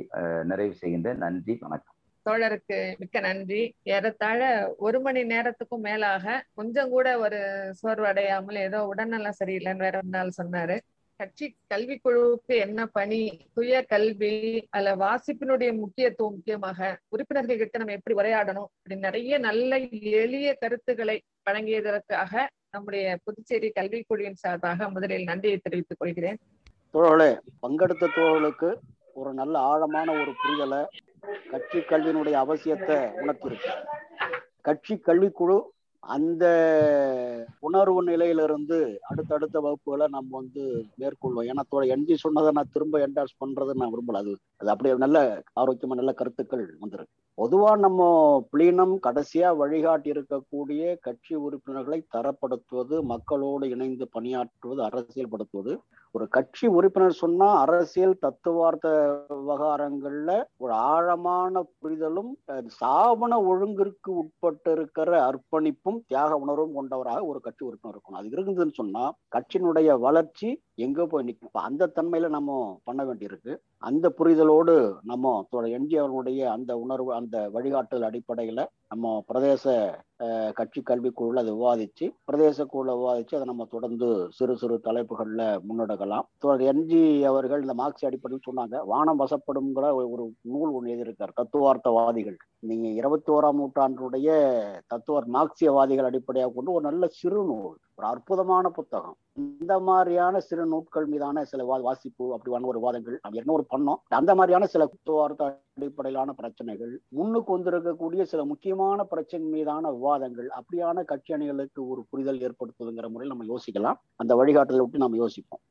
நிறைவு செய்கின்றேன். நன்றி வணக்கம். தோழருக்கு மிக்க நன்றி. ஏறத்தாழ ஒரு மணி நேரத்துக்கும் மேலாக கொஞ்சம் கூட ஒரு சோர்வடையாமல் ஏதோ உடல்நலம் சரியில்லைன்னு வேற ஒரு நாள் சொன்னாரு. கட்சி கல்விக்குழுவுக்கு என்ன பணி? சுய கல்வி அல்ல வாசிப்பினுடைய முக்கியத்துவம் முக்கியமாக உறுப்பினர்கள் கிட்ட நம்ம எப்படி உரையாடணும்? அப்படி நிறைய நல்ல எளிய கருத்துக்களை வழங்கியதற்காக நம்முடைய புதுச்சேரி கல்விக்குழுவின் சார்பாக முதலில் நன்றியை தெரிவித்துக் கொள்கிறேன். தோழர்களே பங்கெடுத்த தோழர்களுக்கு ஒரு நல்ல ஆழமான ஒரு புரிதலை கட்சி கல்வியினுடைய அவசியத்தை உணர்த்திருக்கு கட்சி கல்விக்குழு அந்த உணர்வு நிலையிலிருந்து அடுத்தடுத்த வகுப்புகளை நம்ம வந்து மேற்கொள்வோம். ஏன்னா என்ஜி சொன்னதை நான் திரும்ப என்டாஸ் பண்றது நான் விரும்பல. அது அது அப்படியே நல்ல ஆரோக்கியமா நல்ல கருத்துக்கள் வந்திருக்கு. பொதுவா நம்ம பிளீனம் கடைசியா வழிகாட்டி இருக்கக்கூடிய கட்சி உறுப்பினர்களை தரப்படுத்துவது மக்களோடு இணைந்து பணியாற்றுவது அரசியல்படுத்துவது ஒரு கட்சி உறுப்பினர் சொன்னா அரசியல் தத்துவார்த்த விவகாரங்கள்ல ஒரு ஆழமான புரிதலும் சாவண ஒழுங்கிற்கு உட்பட்டு இருக்கிற அர்ப்பணிப்பும் தியாக உணர்வும் கொண்டவராக ஒரு கட்சி உறுப்பினர் இருக்கணும். அது இருந்ததுன்னு சொன்னா கட்சியினுடைய வளர்ச்சி எங்க போய் நிற்கும் அந்த தன்மையில நம்ம பண்ண வேண்டியிருக்கு. அந்த புரிதலோடு நம்ம என்ஜி அவர்களுடைய அந்த உணர்வு அந்த வழிகாட்டுதல் அடிப்படையில நம்ம பிரதேச கட்சி கல்விக்குழுல அதை விவாதிச்சு பிரதேச குழுல விவாதிச்சு அதை நம்ம தொடர்ந்து சிறு சிறு தலைப்புகள்ல முன்னெடுக்கலாம். என்ஜி அவர்கள் இந்த மார்க்சி அடிப்படையில் சொன்னாங்க வானம் வசப்படும்ங்கிற ஒரு நூல் ஒன்று எழுதியிருக்கார் தத்துவார்த்தவாதிகள். நீங்க இருபத்தி ஓராம் நூற்றாண்டுடைய தத்துவ மார்க்சியவாதிகள் அடிப்படையாக கொண்டு ஒரு நல்ல சிறு நூல் ஒரு அற்புதமான புத்தகம். இந்த மாதிரியான சிறு நூட்கள் மீதான சில வாசிப்பு அப்படியான ஒரு வாதங்கள் என்ன ஒரு பண்ணோம். அந்த மாதிரியான சில குத்துவார்த்த அடிப்படையிலான பிரச்சனைகள் முன்னுக்கு வந்திருக்கக்கூடிய சில முக்கியமான பிரச்சனை மீதான விவாதங்கள் அப்படியான கட்சி அணிகளுக்கு ஒரு புரிதல் ஏற்படுத்துதுங்கிற முறையில் நம்ம யோசிக்கலாம். அந்த வழிகாட்டுதலை விட்டு நம்ம யோசிப்போம்.